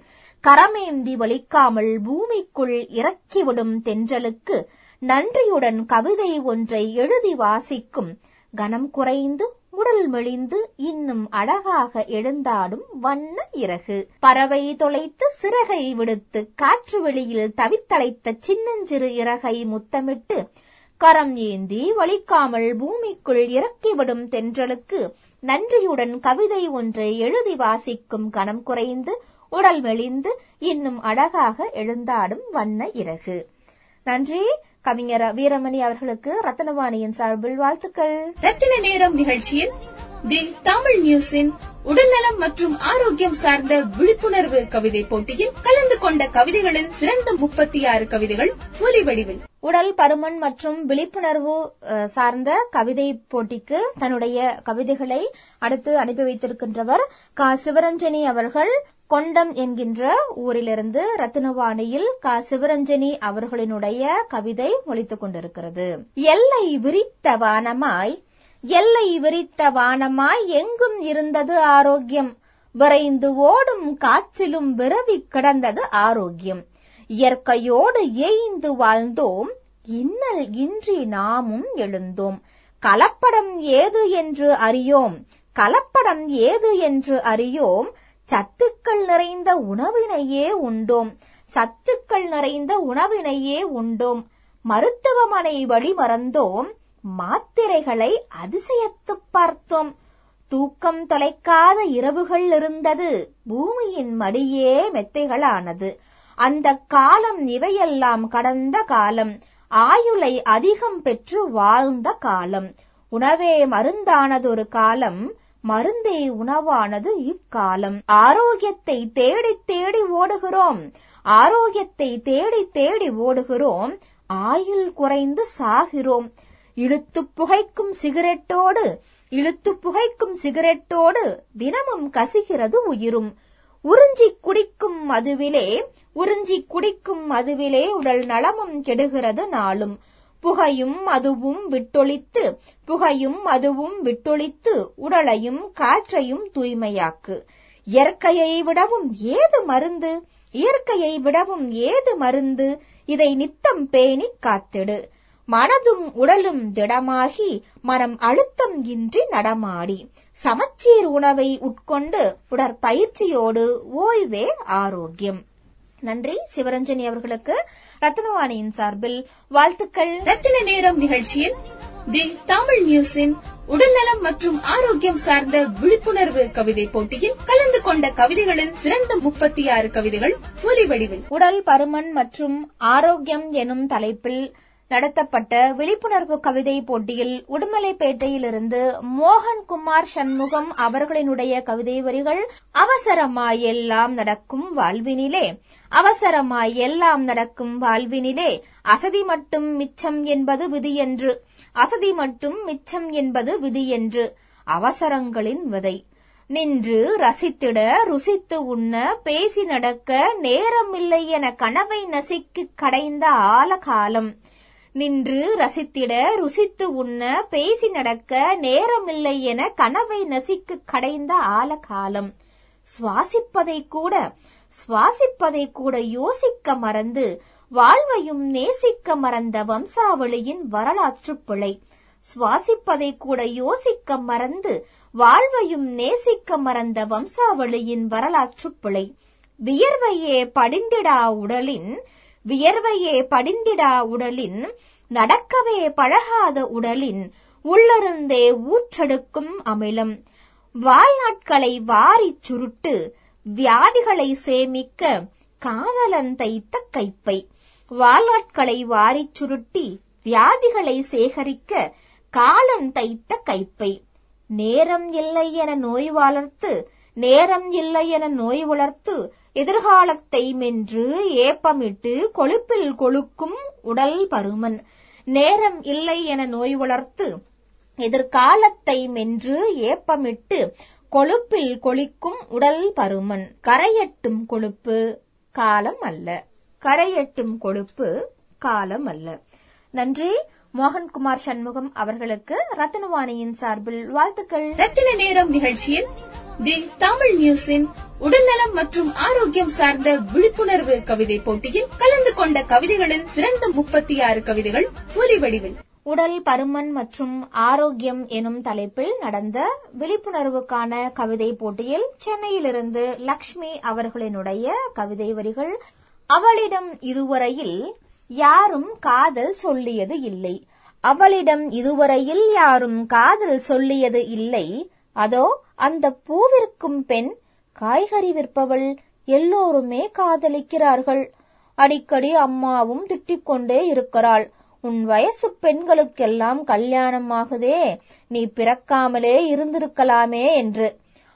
[SPEAKER 6] கரமேந்தி வலிக்காமல் பூமிக்குள் இறக்கிவிடும் தென்றலுக்கு நன்றியுடன் கவிதை ஒன்றை எழுதி வாசிக்கும் கனம் குறைந்து உடல் மெலிந்து இன்னும் அழகாக எழுந்தாடும் வண்ண இறகு. பறவை தொலைத்து சிறகை விடுத்து காற்று வெளியில் தவித்தலைத்த சின்னஞ்சிறு இறகை முத்தமிட்டு கரம் ஏந்தி வலிக்காமல் பூமிக்குள் இறக்கிவிடும் தென்றலுக்கு நன்றியுடன் கவிதை ஒன்றை எழுதி வாசிக்கும் கணம் குறைந்து உடல் மெலிந்து இன்னும் அழகாக எழுந்தாடும் வண்ண இறகு. நன்றி. கவிஞர் வீரமணி அவர்களுக்கு ரத்னவாணியின் சார்பில் வாழ்த்துக்கள்.
[SPEAKER 2] ரத்தின நேரம் நிகழ்ச்சியில் தி தமிழ் நியூஸின் உடல்நலம் மற்றும் ஆரோக்கியம் சார்ந்த விழிப்புணர்வு கவிதை போட்டியில் கலந்து கொண்ட கவிதைகளில் சிறந்த முப்பத்தி ஆறு கவிதைகள் ஒலி வடிவில்
[SPEAKER 6] உடல் பருமன் மற்றும் விழிப்புணர்வு சார்ந்த கவிதை போட்டிக்கு தன்னுடைய கவிதைகளை அடுத்து அனுப்பி வைத்திருக்கின்றவர் கா. சிவரஞ்சனி அவர்கள். கொண்டம் என்கின்ற ஊரிலிருந்து ரத்தினவாணியில் கா. சிவரஞ்சனி அவர்களினுடைய கவிதை ஒழித்துக் கொண்டிருக்கிறது. எல்லை விரித்த வானமாய் எல்லை விரித்த வானமாய் எங்கும் இருந்தது ஆரோக்கியம். விரைந்து ஓடும் காற்றிலும் விரவி கிடந்தது ஆரோக்கியம். இயற்கையோடு ஏய்ந்து வாழ்ந்தோம் இன்னல் இன்றி நாமும் எழுந்தோம். கலப்படம் ஏது என்று அறியோம் கலப்படம் ஏது என்று அறியோம் சத்துக்கள் நிறைந்த உணவினையே உண்டோம். சத்துக்கள் நிறைந்த உணவினையே உண்டோம். மருத்துவமனை வழி மறந்தோம். மாத்திரைகளை அதிசயத்து பார்த்தோம். தூக்கம் தொலைக்காத இரவுகள் இருந்தது. பூமியின் மடியே மெத்தைகளானது. அந்த காலம் இவையெல்லாம் கடந்த காலம். ஆயுளை அதிகம் பெற்று வாழ்ந்த காலம். உணவே மருந்தானதொரு காலம். மருந்தே உணவானது இக்காலம். ஆரோக்கியத்தை தேடி தேடி ஓடுகிறோம். ஆரோக்கியத்தை தேடி தேடி ஓடுகிறோம். ஆயுள் குறைந்து சாகிறோம். இழுத்து புகைக்கும் சிகரெட்டோடு இழுத்து புகைக்கும் சிகரெட்டோடு தினமும் கசிகிறது உயிரும். உறிஞ்சி குடிக்கும் மதுவிலே உறிஞ்சி குடிக்கும் மதுவிலே உடல் நலமும் கெடுகிறது நாளும். புகையும் அதுவும் விட்டொழித்து புகையும் அதுவும் விட்டொழித்து உடலையும் காற்றையும் தூய்மையாக்கு. இயற்கையை விடவும் ஏது மருந்து? இயற்கையை விடவும் ஏது மருந்து? இதை நித்தம் பேணி காத்திடு. மனதும் உடலும் திடமாகி மனம் அழுத்தம் இன்றி நடமாடி. சமச்சீர் உணவை உட்கொண்டு உடற்பயிற்சியோடு ஓய்வே ஆரோக்கியம். நன்றி. சிவரஞ்சனி அவர்களுக்கு ரத்னவாணியின் சார்பில் வாழ்த்துக்கள்.
[SPEAKER 2] ரத்தின நேரம் நிகழ்ச்சியில் தி தமிழ் நியூஸின் உடல்நலம் மற்றும் ஆரோக்கியம் சார்ந்த விழிப்புணர்வு கவிதை போட்டியில் கலந்து கொண்ட கவிதைகளில் சிறந்த முப்பத்தி ஆறு கவிதைகள் ஒலி வடிவில்.
[SPEAKER 6] உடல் பருமன் மற்றும் ஆரோக்கியம் எனும் தலைப்பில் நடத்தப்பட்ட விழிப்புணர்வு கவிதை போட்டியில் உடுமலைப்பேட்டையிலிருந்து மோகன்குமார் சண்முகம் அவர்களினுடைய கவிதை வரிகள் அவசரமாய் எல்லாம் நடக்கும் வாழ்வினிலே. அவசரமாய் எல்லாம் நடக்கும் வாழ்வினிலே அசதி மட்டும் மிச்சம் என்பது விதியன்று. அசதி மட்டும் மிச்சம் என்பது விதியன்று. அவசரங்களின் விதை. நின்று ரசித்திட ருசித்து உண்ண பேசி நடக்க நேரமில்லை என கனவை நசிக்கு கடைந்த ஆலகாலம். நின்று ரசித்திட ருசித்து உண்ண பேசி நடக்க நேரமில்லை என கனவை நசிக்கு கடைந்த ஆலகாலம். சுவாசிப்பதை கூட சுவாசிப்பதை கூட யோசிக்க மறந்து வாழ்வையும் நேசிக்க மறந்த வம்சாவளியின் வரலாற்று பிழை. சுவாசிப்பதை கூட யோசிக்க மறந்து வாழ்வையும் நேசிக்க மறந்த வம்சாவளியின் வரலாற்று பிழை. வியர்வையே படிந்திடா உடலின் வியர்வையே படிந்திடா உடலின் நடக்கவே பழகாத உடலின் உள்ளிருந்தே ஊற்றெடுக்கும் அமிலம். வாழ்நாட்களை வாரிச் சுருட்டு வியாதிகளை சேமிக்க காதலன் தைத்த கைப்பை வாலாட்களை வாரிச் சுருட்டி வியாதிகளை சேகரிக்க காலம் தைத்த கைப்பை நேரம் இல்லை என நோய் வளர்த்து நேரம் இல்லை என நோய் வளர்த்து எதிர்காலத்தை மென்று ஏப்பமிட்டு கொழுப்பில் கொழுக்கும் உடல் பருமன். நேரம் இல்லை என நோய் வளர்த்து எதிர்காலத்தை மென்று ஏப்பமிட்டு கொழுப்பில் கொளிக்கும் உடல் பருமன். கரையட்டும் கொழுப்பு காலம் அல்ல. கரையட்டும் கொழுப்பு காலம் அல்ல. நன்றி. மோகன்குமார் சண்முகம் அவர்களுக்கு ரத்னவாணியின் சார்பில் வாழ்த்துக்கள்.
[SPEAKER 2] ரத்தின நேரம் நிகழ்ச்சியில் தி தமிழ் நியூஸின் உடல்நலம் மற்றும் ஆரோக்கியம் சார்ந்த விழிப்புணர்வு கவிதை போட்டியில் கலந்து கொண்ட கவிதைகளில் சிறந்த முப்பத்தி ஆறு கவிதைகள் ஒலி வடிவில்
[SPEAKER 6] உடல் பருமன் மற்றும் ஆரோக்கியம் எனும் தலைப்பில் நடந்த விழிப்புணர்வுக்கான கவிதை போட்டியில் சென்னையிலிருந்து லக்ஷ்மி அவர்களினுடைய கவிதை வரிகள் அவளிடம் இதுவரையில் யாரும் காதல் சொல்லியது இல்லை. அவளிடம் இதுவரையில் யாரும் காதல் சொல்லியது இல்லை. அதோ அந்த பூவிற்கும் பெண் காய்கறி விற்பவள். எல்லோருமே காதலிக்கிறார்கள். அடிக்கடி அம்மாவும் திட்டிக் கொண்டே இருக்கிறாள். உன் வயசு பெண்களுக்கெல்லாம் கல்யாணம் ஆகுதே நீ பிறக்காமலே இருந்திருக்கலாமே என்று.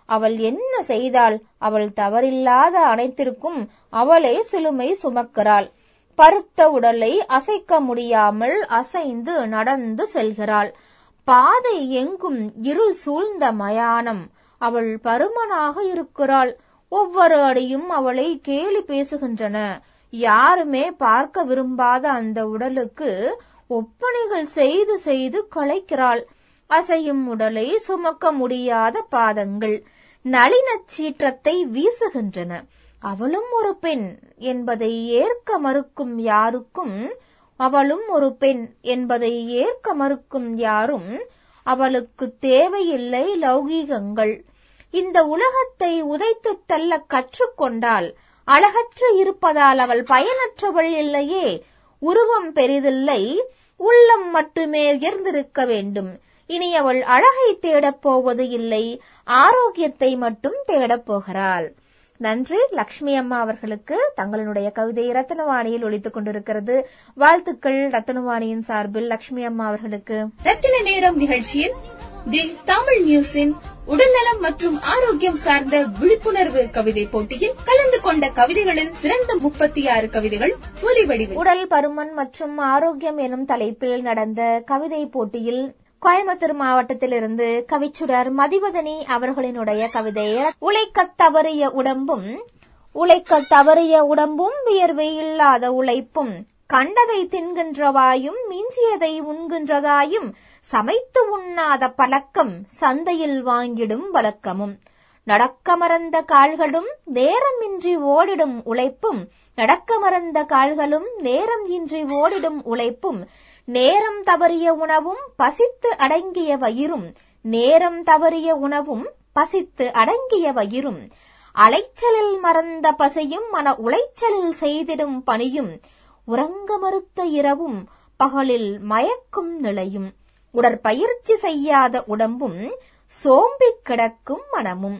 [SPEAKER 6] அவள் என்ன செய்தால் அவள் தவறில்லாத அனைத்திற்கும் அவளே சிலுமை சுமக்கிறாள். பருத்த உடலை அசைக்க முடியாமல் அசைந்து நடந்து செல்கிறாள். பாதை எங்கும் இருள் சூழ்ந்த மயானம். அவள் பருமனாக இருக்கிறாள். ஒவ்வொரு அடியும் அவளை கேலி பேசுகின்றன. யாருமே பார்க்க விரும்பாத அந்த உடலுக்கு ஒப்பனைகள் செய்து செய்து களைக்கிறாள். அசையும் உடலை சுமக்க முடியாத பாதங்கள் நளினச் சீற்றத்தை வீசுகின்றன. அவளும் ஒரு பெண் என்பதை ஏற்க மறுக்கும் யாருக்கும் அவளும் ஒரு பெண் என்பதை ஏற்க மறுக்கும் யாரும் அவளுக்கு தேவையில்லை லௌகீகங்கள். இந்த உலகத்தை உதைத்துத் தள்ள கற்றுக்கொண்டால் அழகற்று இருப்பதால் அவள் பயனற்றவள் இல்லையே. உருவம் பெரிதில்லை. உள்ளம் மட்டுமே உயர்ந்திருக்க வேண்டும். இனி அவள் அழகை தேடப் போவது இல்லை. ஆரோக்கியத்தை மட்டும் தேடப் போகிறாள். நன்றி. லக்ஷ்மி அம்மா அவர்களுக்கு தங்களுடைய கவிதை ரத்னவாணியில் ஒழித்துக் கொண்டிருக்கிறது. வாழ்த்துக்கள் ரத்னவாணியின் சார்பில் லக்ஷ்மி அம்மா அவர்களுக்கு.
[SPEAKER 2] ரத்தின நேரம் நிகழ்ச்சியில் தி தமிழ் நியூஸின் உடல்நலம் மற்றும் ஆரோக்கியம் சார்ந்த விழிப்புணர்வு கவிதை போட்டியில் கலந்து கொண்ட கவிதைகளில் சிறந்த முப்பத்தி ஆறு கவிதைகள் ஒலி
[SPEAKER 6] உடல் பருமன் மற்றும் ஆரோக்கியம் எனும் தலைப்பில் நடந்த கவிதை போட்டியில் கோயம்புத்தூர் மாவட்டத்திலிருந்து கவிச்சுடர் மதிவதனி அவர்களினுடைய கவிதை உழைக்க தவறிய உடம்பும் உழைக்க தவறிய உடம்பும் வியர்வை இல்லாத உழைப்பும் கண்டதை தின்கின்றவாயும் மிஞ்சியதை உண்கின்றதாயும் சமைத்து உண்ணாத பழக்கம் சந்தையில் வாங்கிடும் வழக்கமும். நடக்க மறந்த கால்களும் நேரமின்றி ஓடிடும் உழைப்பும். நடக்க மறந்த கால்களும் நேரம் இன்றி ஓடிடும் உழைப்பும். நேரம் தவறிய உணவும் பசித்து அடங்கிய வயிறும். நேரம் தவறிய உணவும் பசித்து அடங்கிய வயிறும். அலைச்சலில் மறந்த பசையும் மன உளைச்சலில் செய்திடும் பணியும். உறங்க மறுத்த இரவும் பகலில் மயக்கும் நிலையும். உடற்பயிற்சி செய்யாத உடம்பும் சோம்பிக் கிடக்கும் மனமும்.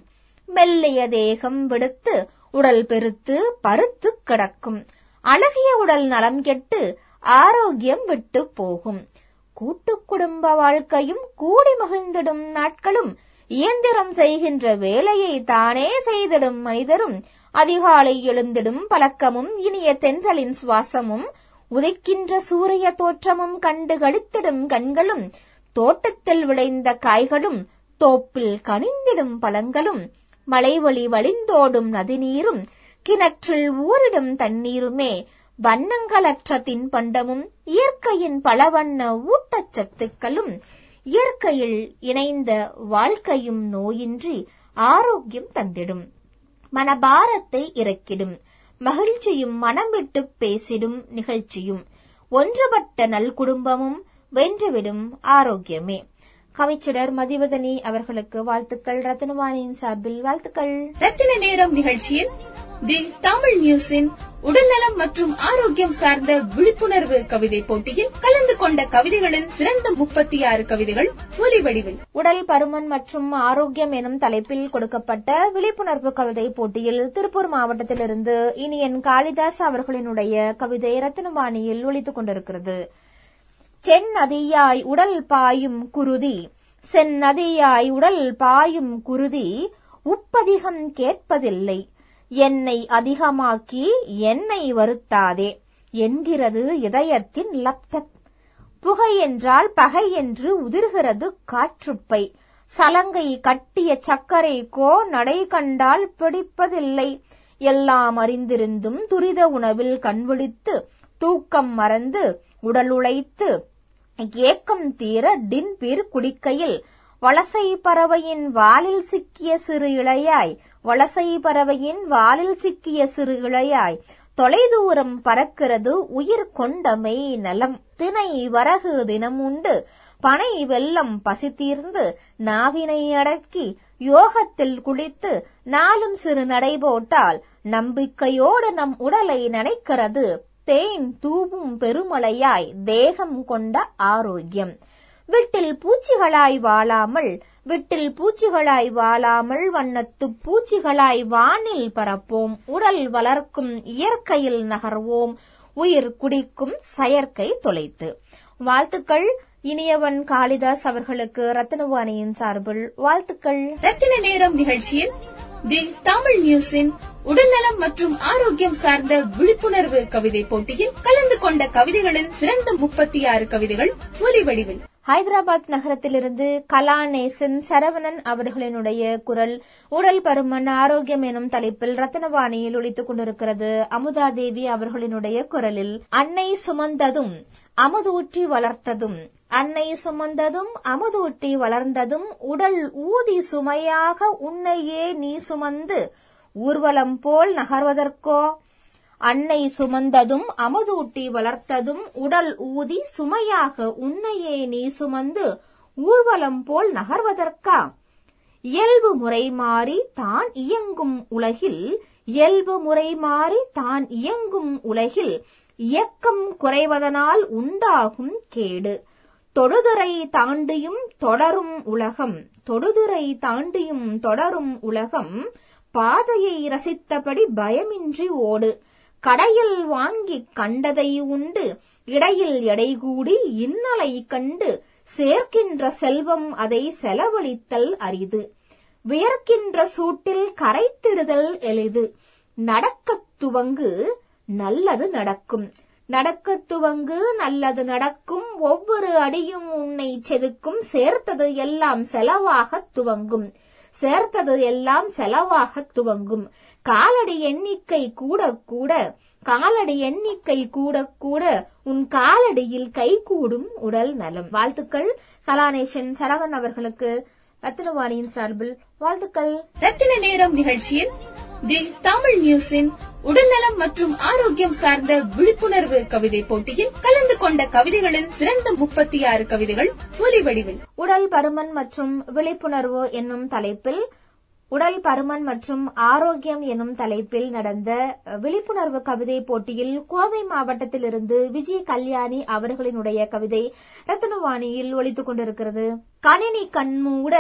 [SPEAKER 6] மெல்லிய தேகம் விடுத்து உடல் பெருத்து பருத்து கிடக்கும். அழகிய உடல் நலம் கெட்டு ஆரோக்கியம் விட்டு போகும். கூட்டு குடும்ப வாழ்க்கையும் கூடி மகிழ்ந்திடும் நாட்களும் இயந்திரம் செய்கின்ற வேலையை தானே செய்திடும் மனிதரும். அதிகாலை எழுந்திடும் பழக்கமும் இனிய தென்றலின் சுவாசமும் உதைக்கின்ற சூரிய தோற்றமும் கண்டு கழித்திடும் கண்களும் தோட்டத்தில் விளைந்த காய்களும் தோப்பில் கனிந்திடும் பழங்களும் மலைவழி வழிந்தோடும் நதிநீரும் கிணற்றில் ஊரிடும் தண்ணீருமே வண்ணங்களற்ற தின்பண்டமும் இயற்கையின் பலவண்ண ஊட்டச்சத்துக்களும் இயற்கையில் இணைந்த வாழ்க்கையும் நோயின்றி ஆரோக்கியம் தந்திடும். மனபாரத்தை இறக்கிடும். மகிழ்ச்சியும் மனம் விட்டு பேசிடும் நிகழ்ச்சியும். ஒன்றுபட்ட நல்குடும்பமும் வென்றுவிடும் ஆரோக்கியமே. கவிச்சுடர் மதிவதனி அவர்களுக்கு வாழ்த்துக்கள். ரத்னவாணியின் சார்பில் வாழ்த்துக்கள்.
[SPEAKER 2] ரத்தின நேரம் நிகழ்ச்சியில் தி தமிழ் நியூஸின் உடல்நலம் மற்றும் ஆரோக்கியம் சார்ந்த விழிப்புணர்வு கவிதை போட்டியில் கலந்து கொண்ட கவிதைகளில் சிறந்த முப்பத்தி ஆறு கவிதைகள் ஒலி வடிவில்
[SPEAKER 6] உடல் பருமன் மற்றும் ஆரோக்கியம் எனும் தலைப்பில் கொடுக்கப்பட்ட விழிப்புணர்வு கவிதை போட்டியில் திருப்பூர் மாவட்டத்திலிருந்து இனியன் காளிதாஸ் அவர்களினுடைய கவிதை ரத்தினவாணியில் ஒலித்துக் கொண்டிருக்கிறது. செந்நதியாய் உடல் பாயும் குருதி செந்நதியாய் உடல் பாயும் குருதி உப்பதிகம் கேட்பதில்லை. என்னை அதிகமாக்கி என்னை வருத்தாதே என்கிறது இதயத்தின் லப்தப் புகை என்றால் பகை என்று உதிர்கிறது காற்றுப்பை. சலங்கை கட்டிய சக்கரை கோ நடை கண்டால் பிடிப்பதில்லை. எல்லாம் அறிந்திருந்தும் துரித உணவில் கண்விழித்து தூக்கம் மறந்து உடல் உழைத்து ஏக்கம் தீர டின்பீர் குடிக்கையில். வலசை பறவையின் வாலில் சிக்கிய சிறு இளையாய். வலசை பறவையின் வாலில் சிக்கிய சிறு இளையாய். தொலைதூரம் பறக்கிறது உயிர் கொண்டமை நலம். தினை வரகு தினம் உண்டு பனை வெள்ளம் பசி தீர்ந்து நாவினை அடக்கி யோகத்தில் குளித்து நாளும் சிறு நடை போட்டால் நம்பிக்கையோடு நம் உடலை நினைக்கிறது. தேன் தூவும் பெருமலையாய் தேகம் கொண்ட ஆரோக்கியம். வீட்டில் பூச்சிகளாய் வாழாமல் வீட்டில் பூச்சிகளாய் வாழாமல் வண்ணத்து பூச்சிகளாய் வானில் பரப்போம். உடல் வளர்க்கும் இயற்கையில் நகர்வோம். உயிர் குடிக்கும் செயற்கை தொலைத்து. வாழ்த்துக்கள். இனியவன் காளிதாஸ் அவர்களுக்கு ரத்னவாணியின் சார்பில் வாழ்த்துக்கள்.
[SPEAKER 2] ரத்தின நேரம் நிகழ்ச்சியில் தி தமிழ் நியூஸின் உடல்நலம் மற்றும் ஆரோக்கியம் சார்ந்த விழிப்புணர்வு கவிதை போட்டியில் கலந்து கொண்ட கவிதைகளில் சிறந்த முப்பத்தி ஆறு கவிதைகள் ஒலி வடிவில்
[SPEAKER 6] ஹைதராபாத் நகரத்திலிருந்து கலாநேசன் சரவணன் அவர்களினுடைய குரல் உடல் பருமன் ஆரோக்கியம் எனும் தலைப்பில் ரத்னவாணியில் ஒழித்துக் கொண்டிருக்கிறது. அமுதா தேவி அவர்களினுடைய குரலில் அன்னை சுமந்ததும் அமுதூற்றி வளர்த்ததும் அன்னை சுமந்ததும் அமுதூட்டி வளர்ந்ததும் உடல் ஊதி சுமையாக உன்னையே நீ சுமந்து ஊர்வலம் போல் நகர்வதற்கோ? அன்னை சுமந்ததும் அமுதூட்டி வளர்த்ததும் உடல் ஊதி சுமையாக உன்னையே நீ சுமந்து ஊர்வலம் போல் நகர்வதற்கா? இயல்பு முறை மாறி தான் இயங்கும் உலகில் இயல்பு முறை மாறி தான் இயங்கும் உலகில் இயக்கம் குறைவதனால் உண்டாகும் கேடு. தொடுதுறை தாண்டியும் தொடரும் உலகம் தொடுதுறை தாண்டியும் தொடரும் உலகம் பாதையை ரசித்தபடி பயமின்றி ஓடு. கடையில் வாங்கி கண்டதை உண்டு இடையில் எடை கூடி இன்னலை கண்டு சேர்க்கின்ற செல்வம் அதை செலவழித்தல் அரிது. வியர்க்கின்ற சூட்டில் கரைத்திடுதல் எளிது. நடக்கத் துவங்கு நல்லது நடக்கும். நடக்கத் துவங்கு நல்லது நடக்கும் ஒவ்வொரு அடியும் உன்னை செதுக்கும் சேர்த்தது எல்லாம் செலவாகத் துவங்கும். சேர்த்தது எல்லாம் செலவாகத் துவங்கும். காலடி எண்ணிக்கை கூட கூட காலடி எண்ணிக்கை கூட கூட உன் காலடியில் கைகூடும் உடல் நலம். வாழ்த்துக்கள். கலாநேஷன் சரவணன் அவர்களுக்கு ரத்தினவாணியின் சார்பில் வாழ்த்துக்கள்.
[SPEAKER 2] ரத்தின நேரம் நிகழ்ச்சியில் தி தமிழ் நியூஸின் உடல்நலம் மற்றும் ஆரோக்கியம் சார்ந்த விழிப்புணர்வு கவிதை போட்டியில் கலந்து கொண்ட கவிதைகளில் சிறந்த முப்பத்தி ஆறு கவிதைகள் ஒலி வடிவில்
[SPEAKER 6] உடல் பருமன் மற்றும் விழிப்புணர்வு என்னும் தலைப்பில் உடல் பருமன் மற்றும் ஆரோக்கியம் எனும் தலைப்பில் நடந்த விழிப்புணர்வு கவிதை போட்டியில் கோவை மாவட்டத்திலிருந்து விஜய் கல்யாணி அவர்களினுடைய கவிதை ரத்னவாணியில் ஒழித்துக் கொண்டிருக்கிறது. கணினி கண்மூட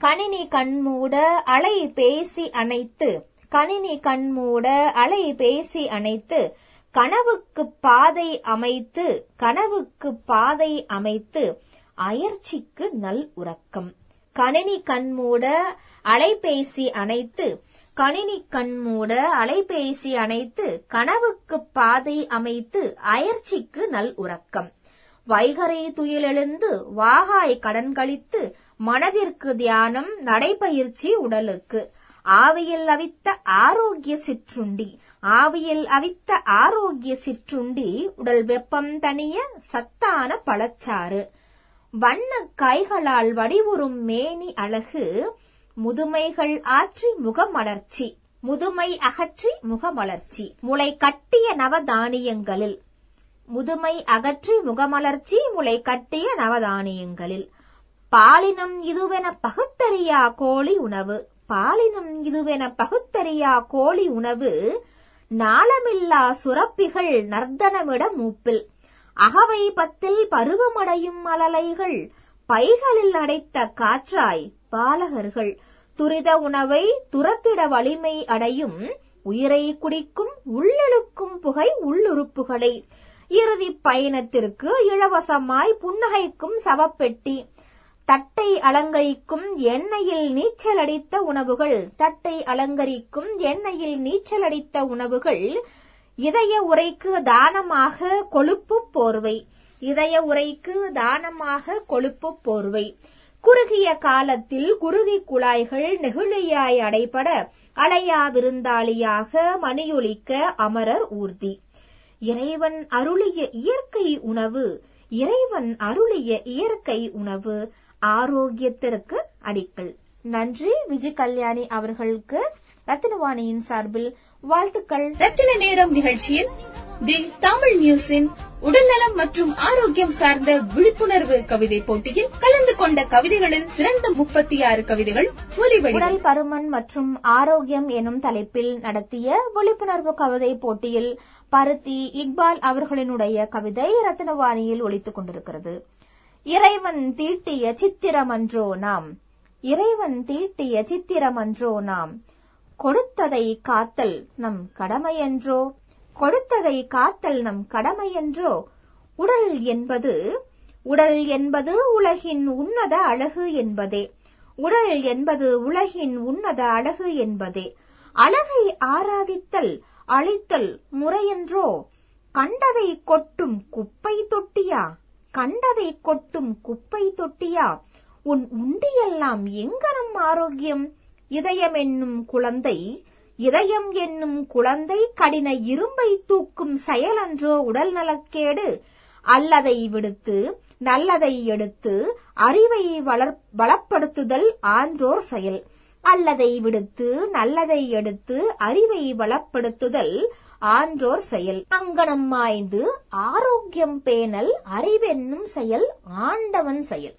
[SPEAKER 6] கணினி கண்மூட அலை பேசி அணைத்து கணினி கண்மூட அலை பேசி அணைத்து கனவுக்கு பாதை அமைத்து கனவுக்கு பாதை அமைத்து அயர்ச்சிக்கு நல் உறக்கம். கணினி கண்மூட அலைபேசி அணைத்து கணினி கண்மூட அலைபேசி அணைத்து கனவுக்கு பாதை அமைத்து அயர்ச்சிக்கு நல் உறக்கம். வைகரை துயிலெழுந்து வாகாய் கடன் கழித்து மனதிற்கு தியானம் நடைபயிற்சி உடலுக்கு. ஆவியில் அவித்த ஆரோக்கிய சிற்றுண்டி ஆவியில் அவித்த ஆரோக்கிய சிற்றுண்டி உடல் வெப்பம் தனிய சத்தான பழச்சாறு. வண்ண கைகளால் வடிவுறும் மேனி அழகு முதுமைகள் ஆற்றி முகமலர்ச்சி முதுமை அகற்றி முகமலர்ச்சி. முளை கட்டிய நவதானியங்களில் முதுமை அகற்றி முகமலர்ச்சி முளை கட்டிய நவதானியங்களில். பாலினம் இதுவென பகுத்தறியா கோழி உணவு பாலினம் இதுவென பகுத்தறியா கோழி உணவு நாளமில்லா சுரப்பிகள் நர்த்தனமிட மூப்பில். அகவை பத்தில் பருவமடையும் அலலைகள் பைகளில் அடைத்த காற்றாய் பாலகர்கள். துரித உணவை துரத்திட வலிமை அடையும் உயிரை குடிக்கும் உள்ளெழுக்கும் புகை உள்ளுறுப்புகளை. இறுதி பயணத்திற்கு இலவசமாய் புன்னகைக்கும் சவப்பெட்டி. தட்டை அலங்கரிக்கும் எண்ணெயில் நீச்சல் அடித்த உணவுகள் தட்டை அலங்கரிக்கும் எண்ணெயில் நீச்சல் அடித்த உணவுகள் இதய உரைக்கு தானமாக கொழுப்பு போர்வை இதய உரைக்கு தானமாக கொழுப்பு போர்வை. குறுகிய காலத்தில் குருதி குழாய்கள் நெகிழியாய் அடைபட அலையா விருந்தாளியாக மணியொலிக்க அமரர் ஊர்தி. இறைவன் அருளிய இயற்கை உணவு இறைவன் அருளிய இயற்கை உணவு ஆரோக்கியத்திற்கு அடிக்கல் நன்றி விஜய் கல்யாணி அவர்களுக்கு ரத்தினவாணியின் சார்பில் வாழ்த்துக்கள்.
[SPEAKER 2] ரத்தின நேரம் நிகழ்ச்சியில் தி தமிழ் நியூஸின் உடல்நலம் மற்றும் ஆரோக்கியம் சார்ந்த விழிப்புணர்வு கவிதை போட்டியில் கலந்து கொண்ட கவிதைகளில் சிறந்த முப்பத்தி ஆறு கவிதைகள்
[SPEAKER 6] உடல் பருமன் மற்றும் ஆரோக்கியம் எனும் தலைப்பில் நடத்திய விழிப்புணர்வு கவிதை போட்டியில் பருத்தி இக்பால் அவர்களினுடைய கவிதை ரத்தினவாணியில் ஒலித்துக் கொண்டிருக்கிறது. இறைவன் தீட்டிய சித்திரமன்றோ நாம்? இறைவன் தீட்டிய சித்திரமன்றோ நாம்? கொடுத்ததை காத்தல் நம் கடமையன்றோ? கொடுத்ததை காத்தல் நம் கடமையன்றோ? உடல் என்பது உடல் என்பது உலகின் உன்னத அழகு என்பதே. உடல் என்பது உலகின் உன்னத அழகு என்பதே. அழகை ஆராதித்தல் அழித்தல் முறையென்றோ? கண்டதை கொட்டும் குப்பை தொட்டியா? கண்டதை கொட்டும் குப்பை தொட்டியா? உன் உண்டியெல்லாம் எங்கனம் ஆரோக்கியம்? இதயம் என்னும் குழந்தை இதயம் என்னும் குழந்தை கடின இரும்பை தூக்கும் செயலன்றோ உடல் நலக்கேடு. அல்லதை விடுத்து நல்லதை எடுத்து அறிவை வளப்படுத்துதல் ஆன்றோர் செயல். அல்லதை விடுத்து நல்லதை எடுத்து அறிவை வளப்படுத்துதல் ஆன்றோர் செயல். அங்கனம் மாய்ந்து ஆரோக்கியம் பேணல் அறிவென்னும் செயல் ஆண்டவன் செயல்.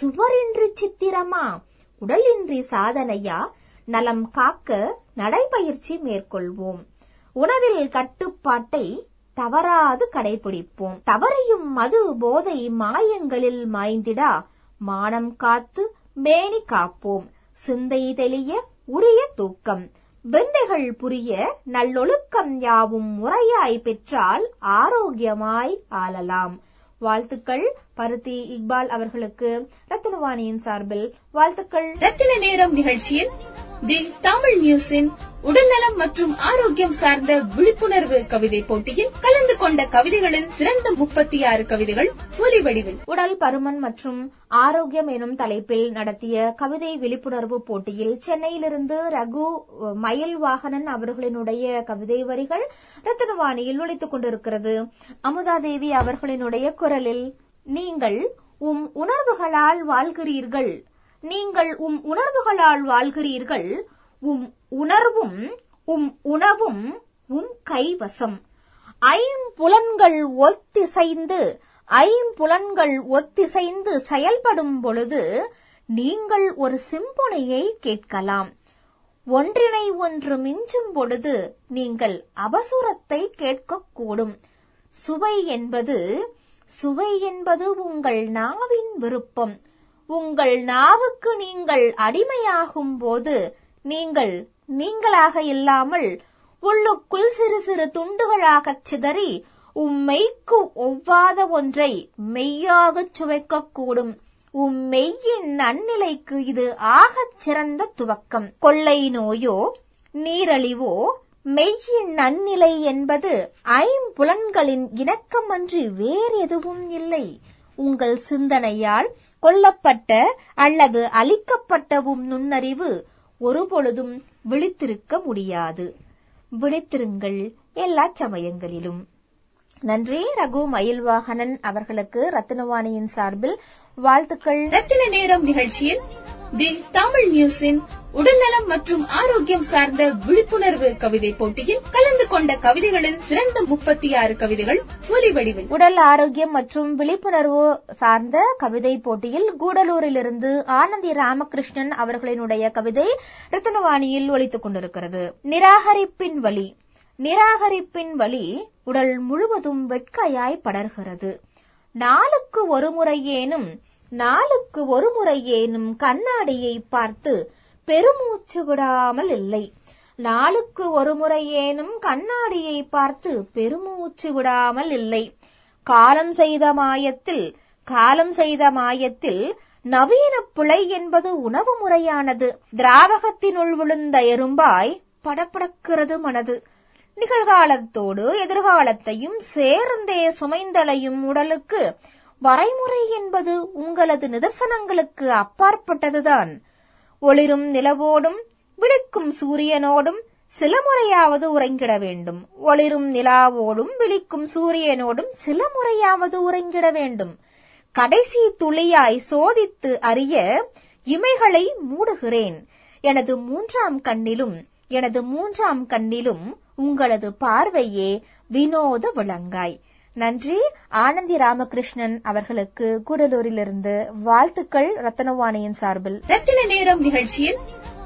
[SPEAKER 6] சுவரின்றி சித்திரமா? உடலின்றி சாதனையா? நலம் காக்க நடைபயிற்சி மேற்கொள்வோம். உணவில் கட்டுப்பாட்டை தவறாது கடைபிடிப்போம். தவறையும் மது போதை மாயங்களில் மாய்ந்திடா? மானம் காத்து மேனி காப்போம். சிந்தை தெளிய உரிய தூக்கம். விந்தைகள் புரிய நல்லொழுக்கம் யாவும் முறையாய் பெற்றால் ஆரோக்கியமாய் ஆளலாம். வாழ்த்துக்கள். பருத்தி இக்பால் அவர்களுக்கு ரத்தினவாணியின் சார்பில் வாழ்த்துக்கள்.
[SPEAKER 2] ரத்தின நேரம் நிகழ்ச்சியில் தி தமிழ் நியூஸின் உடல்நலம் மற்றும் ஆரோக்கியம் சார்ந்த விழிப்புணர்வு கவிதை போட்டியில் கலந்து கொண்ட கவிதைகளில் சிறந்த முப்பத்தி ஆறு கவிதைகள் ஒலிவடிவில்.
[SPEAKER 6] உடல் பருமன் மற்றும் ஆரோக்கியம் எனும் தலைப்பில் நடத்திய கவிதை விழிப்புணர்வு போட்டியில் சென்னையிலிருந்து ரகு மயில் வாகனன் அவர்களினுடைய கவிதை வரிகள் ரத்தனவாணியில் ஒழித்துக் கொண்டிருக்கிறது. அமுதாதேவி அவர்களினுடைய குரலில் நீங்கள் உம் உணர்வுகளால் வாழ்கிறீர்கள். நீங்கள் உம் உணர்வுகளால் வாழ்கிறீர்கள் உம் உணர்வும் உம் உணவும் உம் கைவசம். ஐம்புலன்கள் ஒத்திசைந்து ஐம்புலன்கள் ஒத்திசைந்து செயல்படும் பொழுது நீங்கள் ஒரு சிம்பொனியை கேட்கலாம். ஒன்றினை ஒன்று மிஞ்சும் பொழுது நீங்கள் அபசுரத்தை கேட்கக்கூடும். சுவை என்பது சுவை என்பது உங்கள் நாவின் விருப்பம். உங்கள் நாவுக்கு நீங்கள் அடிமையாகும் போது நீங்கள் நீங்களாக இல்லாமல் உள்ளுக்குள் சிறு சிறு துண்டுகளாகச் சிதறி உம்மெய்க்கு ஒவ்வாத ஒன்றை மெய்யாகச் சுவைக்கக்கூடும். உம் மெய்யின் நன்னிலைக்கு இது ஆகச் சிறந்த துவக்கம். கொள்ளை நோயோ நீரழிவோ மெய்யின் நன்னிலை என்பது ஐம்புலன்களின் இணக்கமன்றி வேறெதுவும் இல்லை. உங்கள் சிந்தனையால் கொல்லப்பட்ட அல்லது அழிக்கப்பட்டவும் நுண்ணறிவு ஒருபொழுதும் விழித்திருக்க முடியாது. விழித்திருங்கள் எல்லா சமயங்களிலும். நன்றி ரகு மயில்வாகனன் அவர்களுக்கு ரத்தினவாணியின் சார்பில் வாழ்த்துக்கள்.
[SPEAKER 2] ரத்தின நேரம் நிகழ்ச்சியில் தி தமிழ் நியூஸின் உடல்நலம் மற்றும் ஆரோக்கியம் சார்ந்த விழிப்புணர்வு கவிதை போட்டியில் கலந்து கொண்ட கவிதைகளில் சிறந்த முப்பத்தி ஆறு கவிதைகள் ஒலிவடிவில்.
[SPEAKER 6] உடல் ஆரோக்கியம் மற்றும் விழிப்புணர்வு சார்ந்த கவிதை போட்டியில் கூடலூரிலிருந்து ஆனந்தி ராமகிருஷ்ணன் அவர்களினுடைய கவிதை ரத்தனவாணியில் ஒழித்துக் கொண்டிருக்கிறது. நிராகரிப்பின் வழி நிராகரிப்பின் வழி உடல் முழுவதும் வெட்கையாய் படர்கிறது. நாளுக்கு ஒரு முறையேனும் நாளுக்கு ஒரு முறையேனும் கண்ணாடியை பார்த்து பெருமூச்சு விடாமல் இல்லை. நாளுக்கு ஒரு முறையேனும் கண்ணாடியை பார்த்து பெருமூச்சு விடாமல் இல்லை. காலம் செய்த மாயத்தில் காலம் செய்த மாயத்தில் நவீன பிழை என்பது உணவு முறையானது. திராவகத்தினுள் விழுந்த எறும்பாய் படப்படக்கிறது மனது. நிகழ்காலத்தோடு எதிர்காலத்தையும் சேர்ந்தே சுமைந்தலையும் உடலுக்கு வரைமுறை என்பது உங்களது நிதர்சனங்களுக்கு அப்பாற்பட்டதுதான். ஒளிரும் நிலவோடும் விழிக்கும் சூரியனோடும் சில முறையாவது உறங்கிட வேண்டும். ஒளிரும் நிலாவோடும் விழிக்கும் சூரியனோடும் சில முறையாவது உறங்கிட வேண்டும். கடைசி துளியாய் சோதித்து அறிய இமைகளை மூடுகிறேன். எனது மூன்றாம் கண்ணிலும் எனது மூன்றாம் கண்ணிலும் உங்களது பார்வையே வினோத விளங்காய். நன்றி. ஆனந்தி ராமகிருஷ்ணன் அவர்களுக்கு கூடலூரிலிருந்து வாழ்த்துக்கள் ரத்தனவாணியின் சார்பில்.
[SPEAKER 2] ரத்தின நேரம் நிகழ்ச்சியில்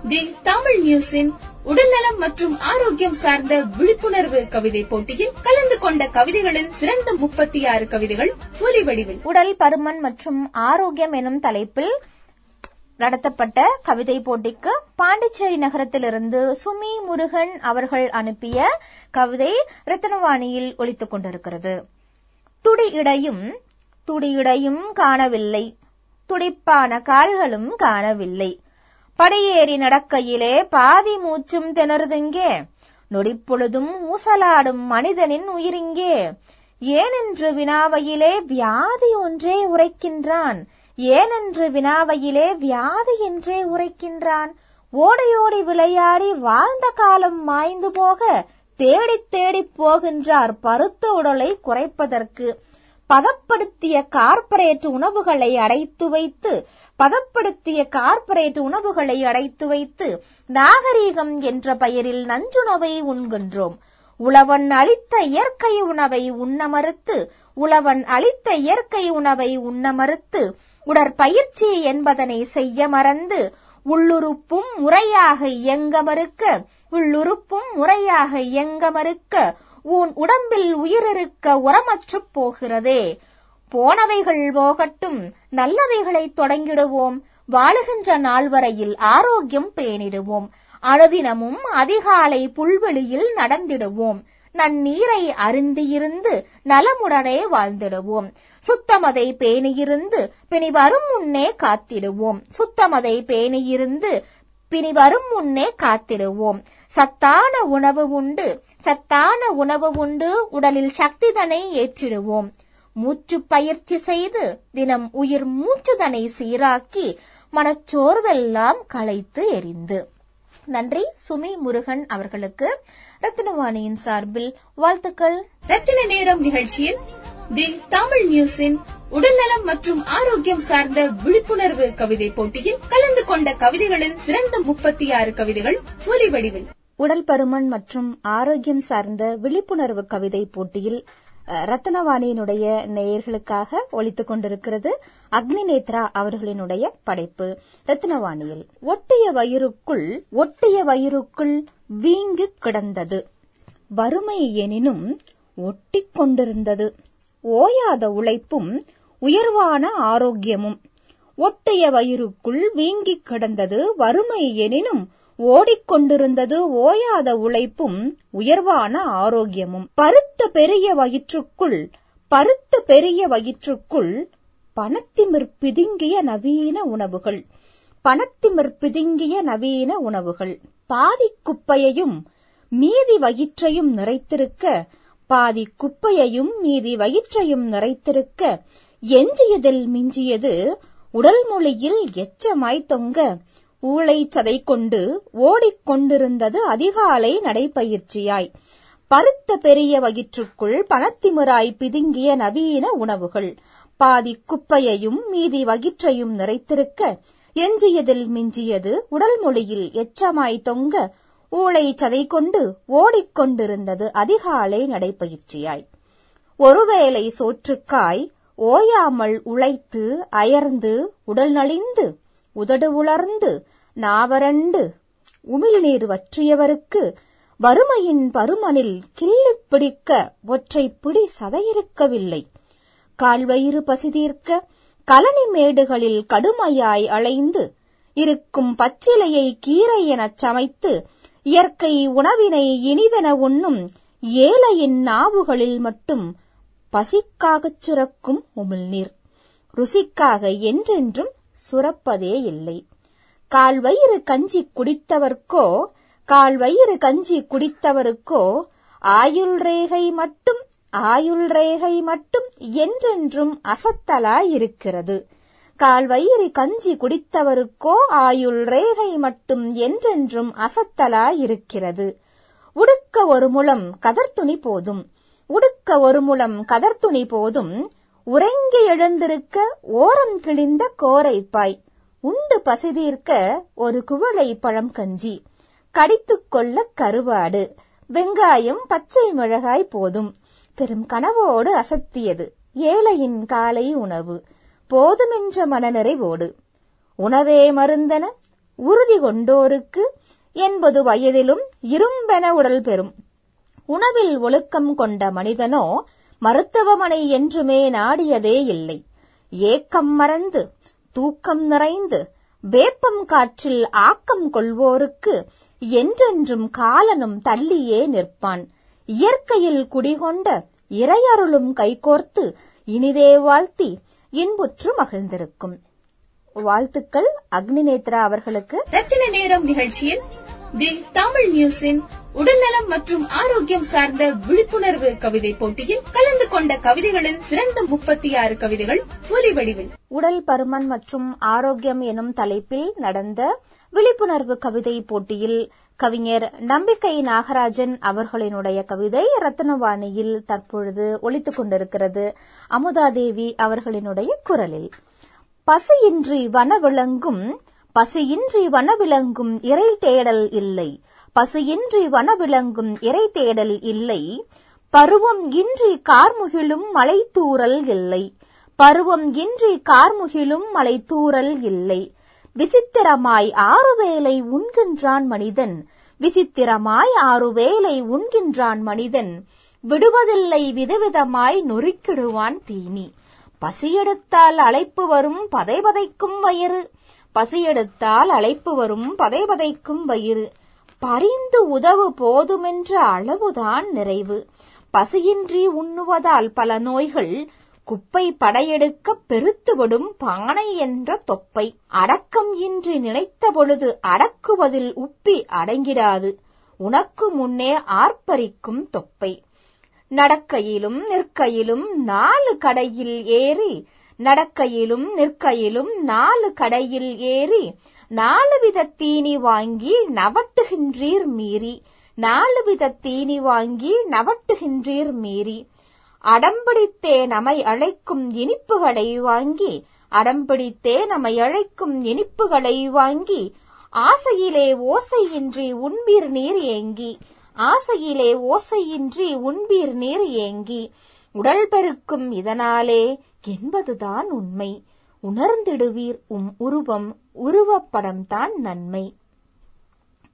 [SPEAKER 2] தி தமிழ் நியூஸின் உடல்நலம் மற்றும் ஆரோக்கியம் சார்ந்த விழிப்புணர்வு கவிதை போட்டியில் கலந்து கொண்ட கவிதைகளில் சிறந்த முப்பத்தி ஆறு கவிதைகள் ஒலி வடிவில்.
[SPEAKER 6] உடல் பருமன் மற்றும் ஆரோக்கியம் எனும் தலைப்பில் நடத்தப்பட்ட கவிதை போட்டிக்கு பாண்டிச்சேரி நகரத்திலிருந்து சுமி முருகன் அவர்கள் அனுப்பிய கவிதை ரத்தனவாணியில் ஒலித்துக் கொண்டிருக்கிறது. துடி இடையும் துடி இடையும் காணவில்லை. துடிப்பான கால்களும் காணவில்லை. படியேறி நடக்கையிலே பாதி மூச்சும் திணறுதுங்கே. நொடிப்பொழுதும் ஊசலாடும் மனிதனின் உயிரிங்கே. ஏனென்று வினாவையிலே வியாதி ஒன்றே உரைக்கின்றான். ஏனென்று வினாவையிலே வியாதி என்றே உரைக்கின்றான். ஓடையோடி விளையாடி வாழ்ந்த காலம் மாய்ந்து போக தேடித் தேடிப் போகின்றார் பருத்த உடலை குறைப்பதற்கு. பதப்படுத்திய கார்ப்பரேட் உணவுகளை அடைத்து வைத்து பதப்படுத்திய கார்ப்பரேட் உணவுகளை அடைத்து வைத்து நாகரீகம் என்ற பெயரில் நஞ்சுணவை உண்கின்றோம். உழவன் அளித்த இயற்கை உணவை உண்ண மறுத்து உழவன் அளித்த இயற்கை உணவை உண்ண மறுத்து உடற்பயிற்சி என்பதனை செய்ய மறந்து உள்ளுறுப்பும் முறையாக இயங்க மறுக்க உள்ளுறுப்பும் முறையாக இயங்க மறுக்க உன் உடம்பில் உயிரிருக்க உரமற்றுப் போகிறதே. போனவைகள் போகட்டும் நல்லவைகளை தொடங்கிடுவோம். வாழுகின்ற நாள் வரையில் ஆரோக்கியம் பேணிடுவோம். அனுதினமும் அதிகாலை புல்வெளியில் நடந்திடுவோம். நன்னீரை அருந்தியிருந்து நலமுடனே வாழ்ந்திடுவோம். சுத்தமதை பேணியிருந்து பிணி வரும் முன்னே காத்திடுவோம். சுத்தமதை பேணியிருந்து பிணி வரும் முன்னே காத்திடுவோம். சத்தான உணவு உண்டு. சத்தான உணவு உண்டு. உடலில் சக்திதனை ஏற்றிடுவோம். மூச்சு பயிற்சி செய்து தினம் உயிர் மூச்சுதனை சீராக்கி மனச்சோர்வெல்லாம் களைத்து எரிந்து. நன்றி. சுமி முருகன் அவர்களுக்கு ரத்தினவாணியின் சார்பில் வாழ்த்துக்கள்.
[SPEAKER 2] ரத்தின நேரம் நிகழ்ச்சியில் தி தமிழ் நியூஸின் உடல்நலம் மற்றும் ஆரோக்கியம் சார்ந்த விழிப்புணர்வு கவிதை போட்டியில் கலந்து கொண்ட கவிதைகளில் சிறந்த முப்பத்தி ஆறு கவிதைகள் ஒலி வடிவில்.
[SPEAKER 6] உடல் பருமன் மற்றும் ஆரோக்கியம் சார்ந்த விழிப்புணர்வு கவிதை போட்டியில் அஹ், ரத்னவாணியினுடைய நேயர்களுக்காக ஒழித்துக் கொண்டிருக்கிறது அக்னி நேத்ரா அவர்களினுடைய படைப்பு ரத்னவாணியில். ஒட்டிய வயிறுக்குள் ஒட்டிய வயிறுக்குள் வீங்கு கிடந்தது. வறுமை எனினும் ஒட்டிக் கொண்டிருந்தது. ஓயாத உழைப்பும் உயர்வான ஆரோக்கியமும். ஒட்டிய வயிறுக்குள் வீங்கிக் கிடந்தது வறுமை எனினும் ஓடிக்கொண்டிருந்தது ஓயாத உழைப்பும் உயர்வான ஆரோக்கியமும். பருத்த பெரிய வயிற்றுக்குள் பருத்த பெரிய வயிற்றுக்குள் பணத்திமிர் பிதுங்கிய நவீன உணவுகள். பணத்திமிர் பிதுங்கிய நவீன உணவுகள். பாதி குப்பையையும் மீதி வயிற்றையும் நிறைத்திருக்க பாதி குப்பையையும் மீதி வயிற்றையும் நிறைத்திருக்க எஞ்சியதில் மிஞ்சியது உடல் மொழியில் எச்சமாய் தொங்க ஊளைச்சதை சதை கொண்டு ஓடிக்கொண்டிருந்தது அதிகாலை நடைப்பயிற்சியாய். பருத்த பெரிய வயிற்றுக்குள் பணத்திமிராய் பிதுங்கிய நவீன உணவுகள். பாதி குப்பையையும் மீதி வகிற்றையும் நிறைத்திருக்க எஞ்சியதில் மிஞ்சியது உடல் மொழியில் எச்சமாய் தொங்க ஊளை சதை கொண்டு ஓடிக்கொண்டிருந்தது அதிகாலை நடைப்பயிற்சியாய். ஒருவேளை சோற்றுக்காய் ஓயாமல் உழைத்து அயர்ந்து உடல் நலிந்து உதடு உலர்ந்து நாவரண்டு. உமிழ்நீர் வற்றியவருக்கு வறுமையின் பருமனில் கிள்ளிப் பிடிக்க ஒற்றை பிடி சதையிருக்கவில்லை. கால்வயிறு பசிதீர்க்க கலனி மேடுகளில் கடுமையாய் அலைந்து இருக்கும் பச்சிலையை கீரை எனச் சமைத்து இயற்கை உணவினை இனிதென உண்ணும் ஏழையின் நாவுகளில் மட்டும் பசிக்காகச் சுரக்கும் உமிழ்நீர் ருசிக்காக என்றென்றும் சுரப்பதே இல்லை. கால் வயிறு கஞ்சி குடித்தவர்க்கோ கால் வயிறு கஞ்சி குடித்தவருக்கோ ஆயுள் ரேகை மட்டும் ஆயுள் ரேகை மட்டும் என்றென்றும் அசத்தலாயிருக்கிறது. கால் வயிறு கஞ்சி குடித்தவருக்கோ ஆயுள் ரேகை மட்டும் என்றென்றும் அசத்தலாயிருக்கிறது. உடுக்க ஒரு முலம் கதர்த்துணி போதும். உடுக்க ஒரு முலம் கதர்த்துணி போதும். உறங்கி எழுந்திருக்க ஓரம் கிழிந்த கோரைப்பாய் உண்டு பசிதீர்க்க ஒரு குவளை பழம் கஞ்சி. கடித்துக் கொள்ள கருவாடு. வெங்காயம் பச்சை மிளகாய் போதும். பெரும் கனவோடு அசத்தியது. ஏழையின் காலை உணவு. போதுமென்ற மனநிறைவோடு. உணவே மருந்தன. உறுதி கொண்டோருக்கு என்பது வயதிலும் இரும்பென உடல் பெறும். உணவில் ஒழுக்கம் கொண்ட மனிதனோ மருத்துவமனை என்றுமே நாடியதே இல்லை. ஏக்கம் மறந்து தூக்கம் நிறைந்து வேப்பம் காற்றில் ஆக்கம் கொள்வோருக்கு என்றென்றும் காலனும் தள்ளியே நிற்பான். இயற்கையில் குடிகொண்ட இறையருளும் கைகோர்த்து இனிதே வாழ்த்தி இன்புற்று மகிழ்ந்திருக்கும். வாழ்த்துக்கள் அக்னிநேத்ரா அவர்களுக்கு.
[SPEAKER 2] ரத்தின நேரம் நிகழ்ச்சியில் தி தமிழ் நியூஸின் உடல்நலம் மற்றும் ஆரோக்கியம் சார்ந்த விழிப்புணர்வு கவிதை போட்டியில் கலந்து கொண்ட கவிதைகளில் சிறந்த முப்பத்தி ஆறு கவிதைகள் ஒலி வடிவில்.
[SPEAKER 6] உடல் பருமன் மற்றும் ஆரோக்கியம் எனும் தலைப்பில் நடந்த விழிப்புணர்வு கவிதை போட்டியில் கவிஞர் நம்பிக்கை நாகராஜன் அவர்களினுடைய கவிதை ரத்னவாணியில் தற்பொழுது ஒழித்துக் கொண்டிருக்கிறது. அமுதாதேவி அவர்களினுடைய குரலில் பசியின்றி வனவிளங்கும் பசியின்றி வனவிளங்கும் இறை தேடல் இல்லை. பசியின்றி வனவிளங்கும் இறை தேடல் இல்லை. பருவம் இன்றி கார்முகிலும் மலை தூறல் இல்லை. பருவம் இன்றி கார்முகிலும் மலை தூறல் இல்லை. விசித்திரமாய் ஆறு வேலை உண்கின்றான் மனிதன். விசித்திரமாய் ஆறு வேலை உண்கின்றான் மனிதன். விடுவதில்லை விதவிதமாய் நொறுக்கிடுவான் தீனி. பசியெடுத்தால் அழைப்பு வரும் பதைபதைக்கும் வயிறு. பசியெடுத்தால் அழைப்பு வரும் பதைபதைக்கும் வயிறு. பரிந்து உதவு போதுமென்ற அளவுதான் நிறைவு. பசியின்றி உண்ணுவதால் பல நோய்கள் குப்பை படையெடுக்க பெருத்துவிடும் பானை என்ற தொப்பை. அடக்கம் இன்றி நினைத்த பொழுது அடக்குவதில் உப்பி அடங்கிடாது. உனக்கு முன்னே ஆர்ப்பரிக்கும் தொப்பை. நடக்கையிலும் நிற்கையிலும் நாலு கடையில் ஏறி நடக்கையிலும் நிற்கையிலும் நாலு கடையில் ஏறி நாலு வித தீனி வாங்கி நவட்டுகின்றீர் மீறி. நாலு வித தீனி வாங்கி நவட்டுகின்றீர் மீறி. அடம்பிடித்தே நம்மை அழைக்கும் இனிப்புகளை வாங்கி அடம்பிடித்தே நம்மை அழைக்கும் இனிப்புகளை வாங்கி ஆசையிலே ஓசையின்றி உண்பீர் நீர் ஏங்கி. ஆசையிலே ஓசையின்றி உண்பீர் நீர் ஏங்கி. உடல் பெருக்கும் இதனாலே என்பதுதான் உண்மை. உணர்ந்திடுவீர் உம் உருவம் உருவப்படம்தான் நன்மை.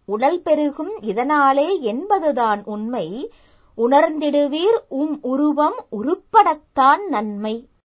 [SPEAKER 6] உடல் பெருகும் இதனாலே என்பதுதான் உண்மை. உணர்ந்திடுவீர் உம் உருவம் உருப்படத்தான் நன்மை.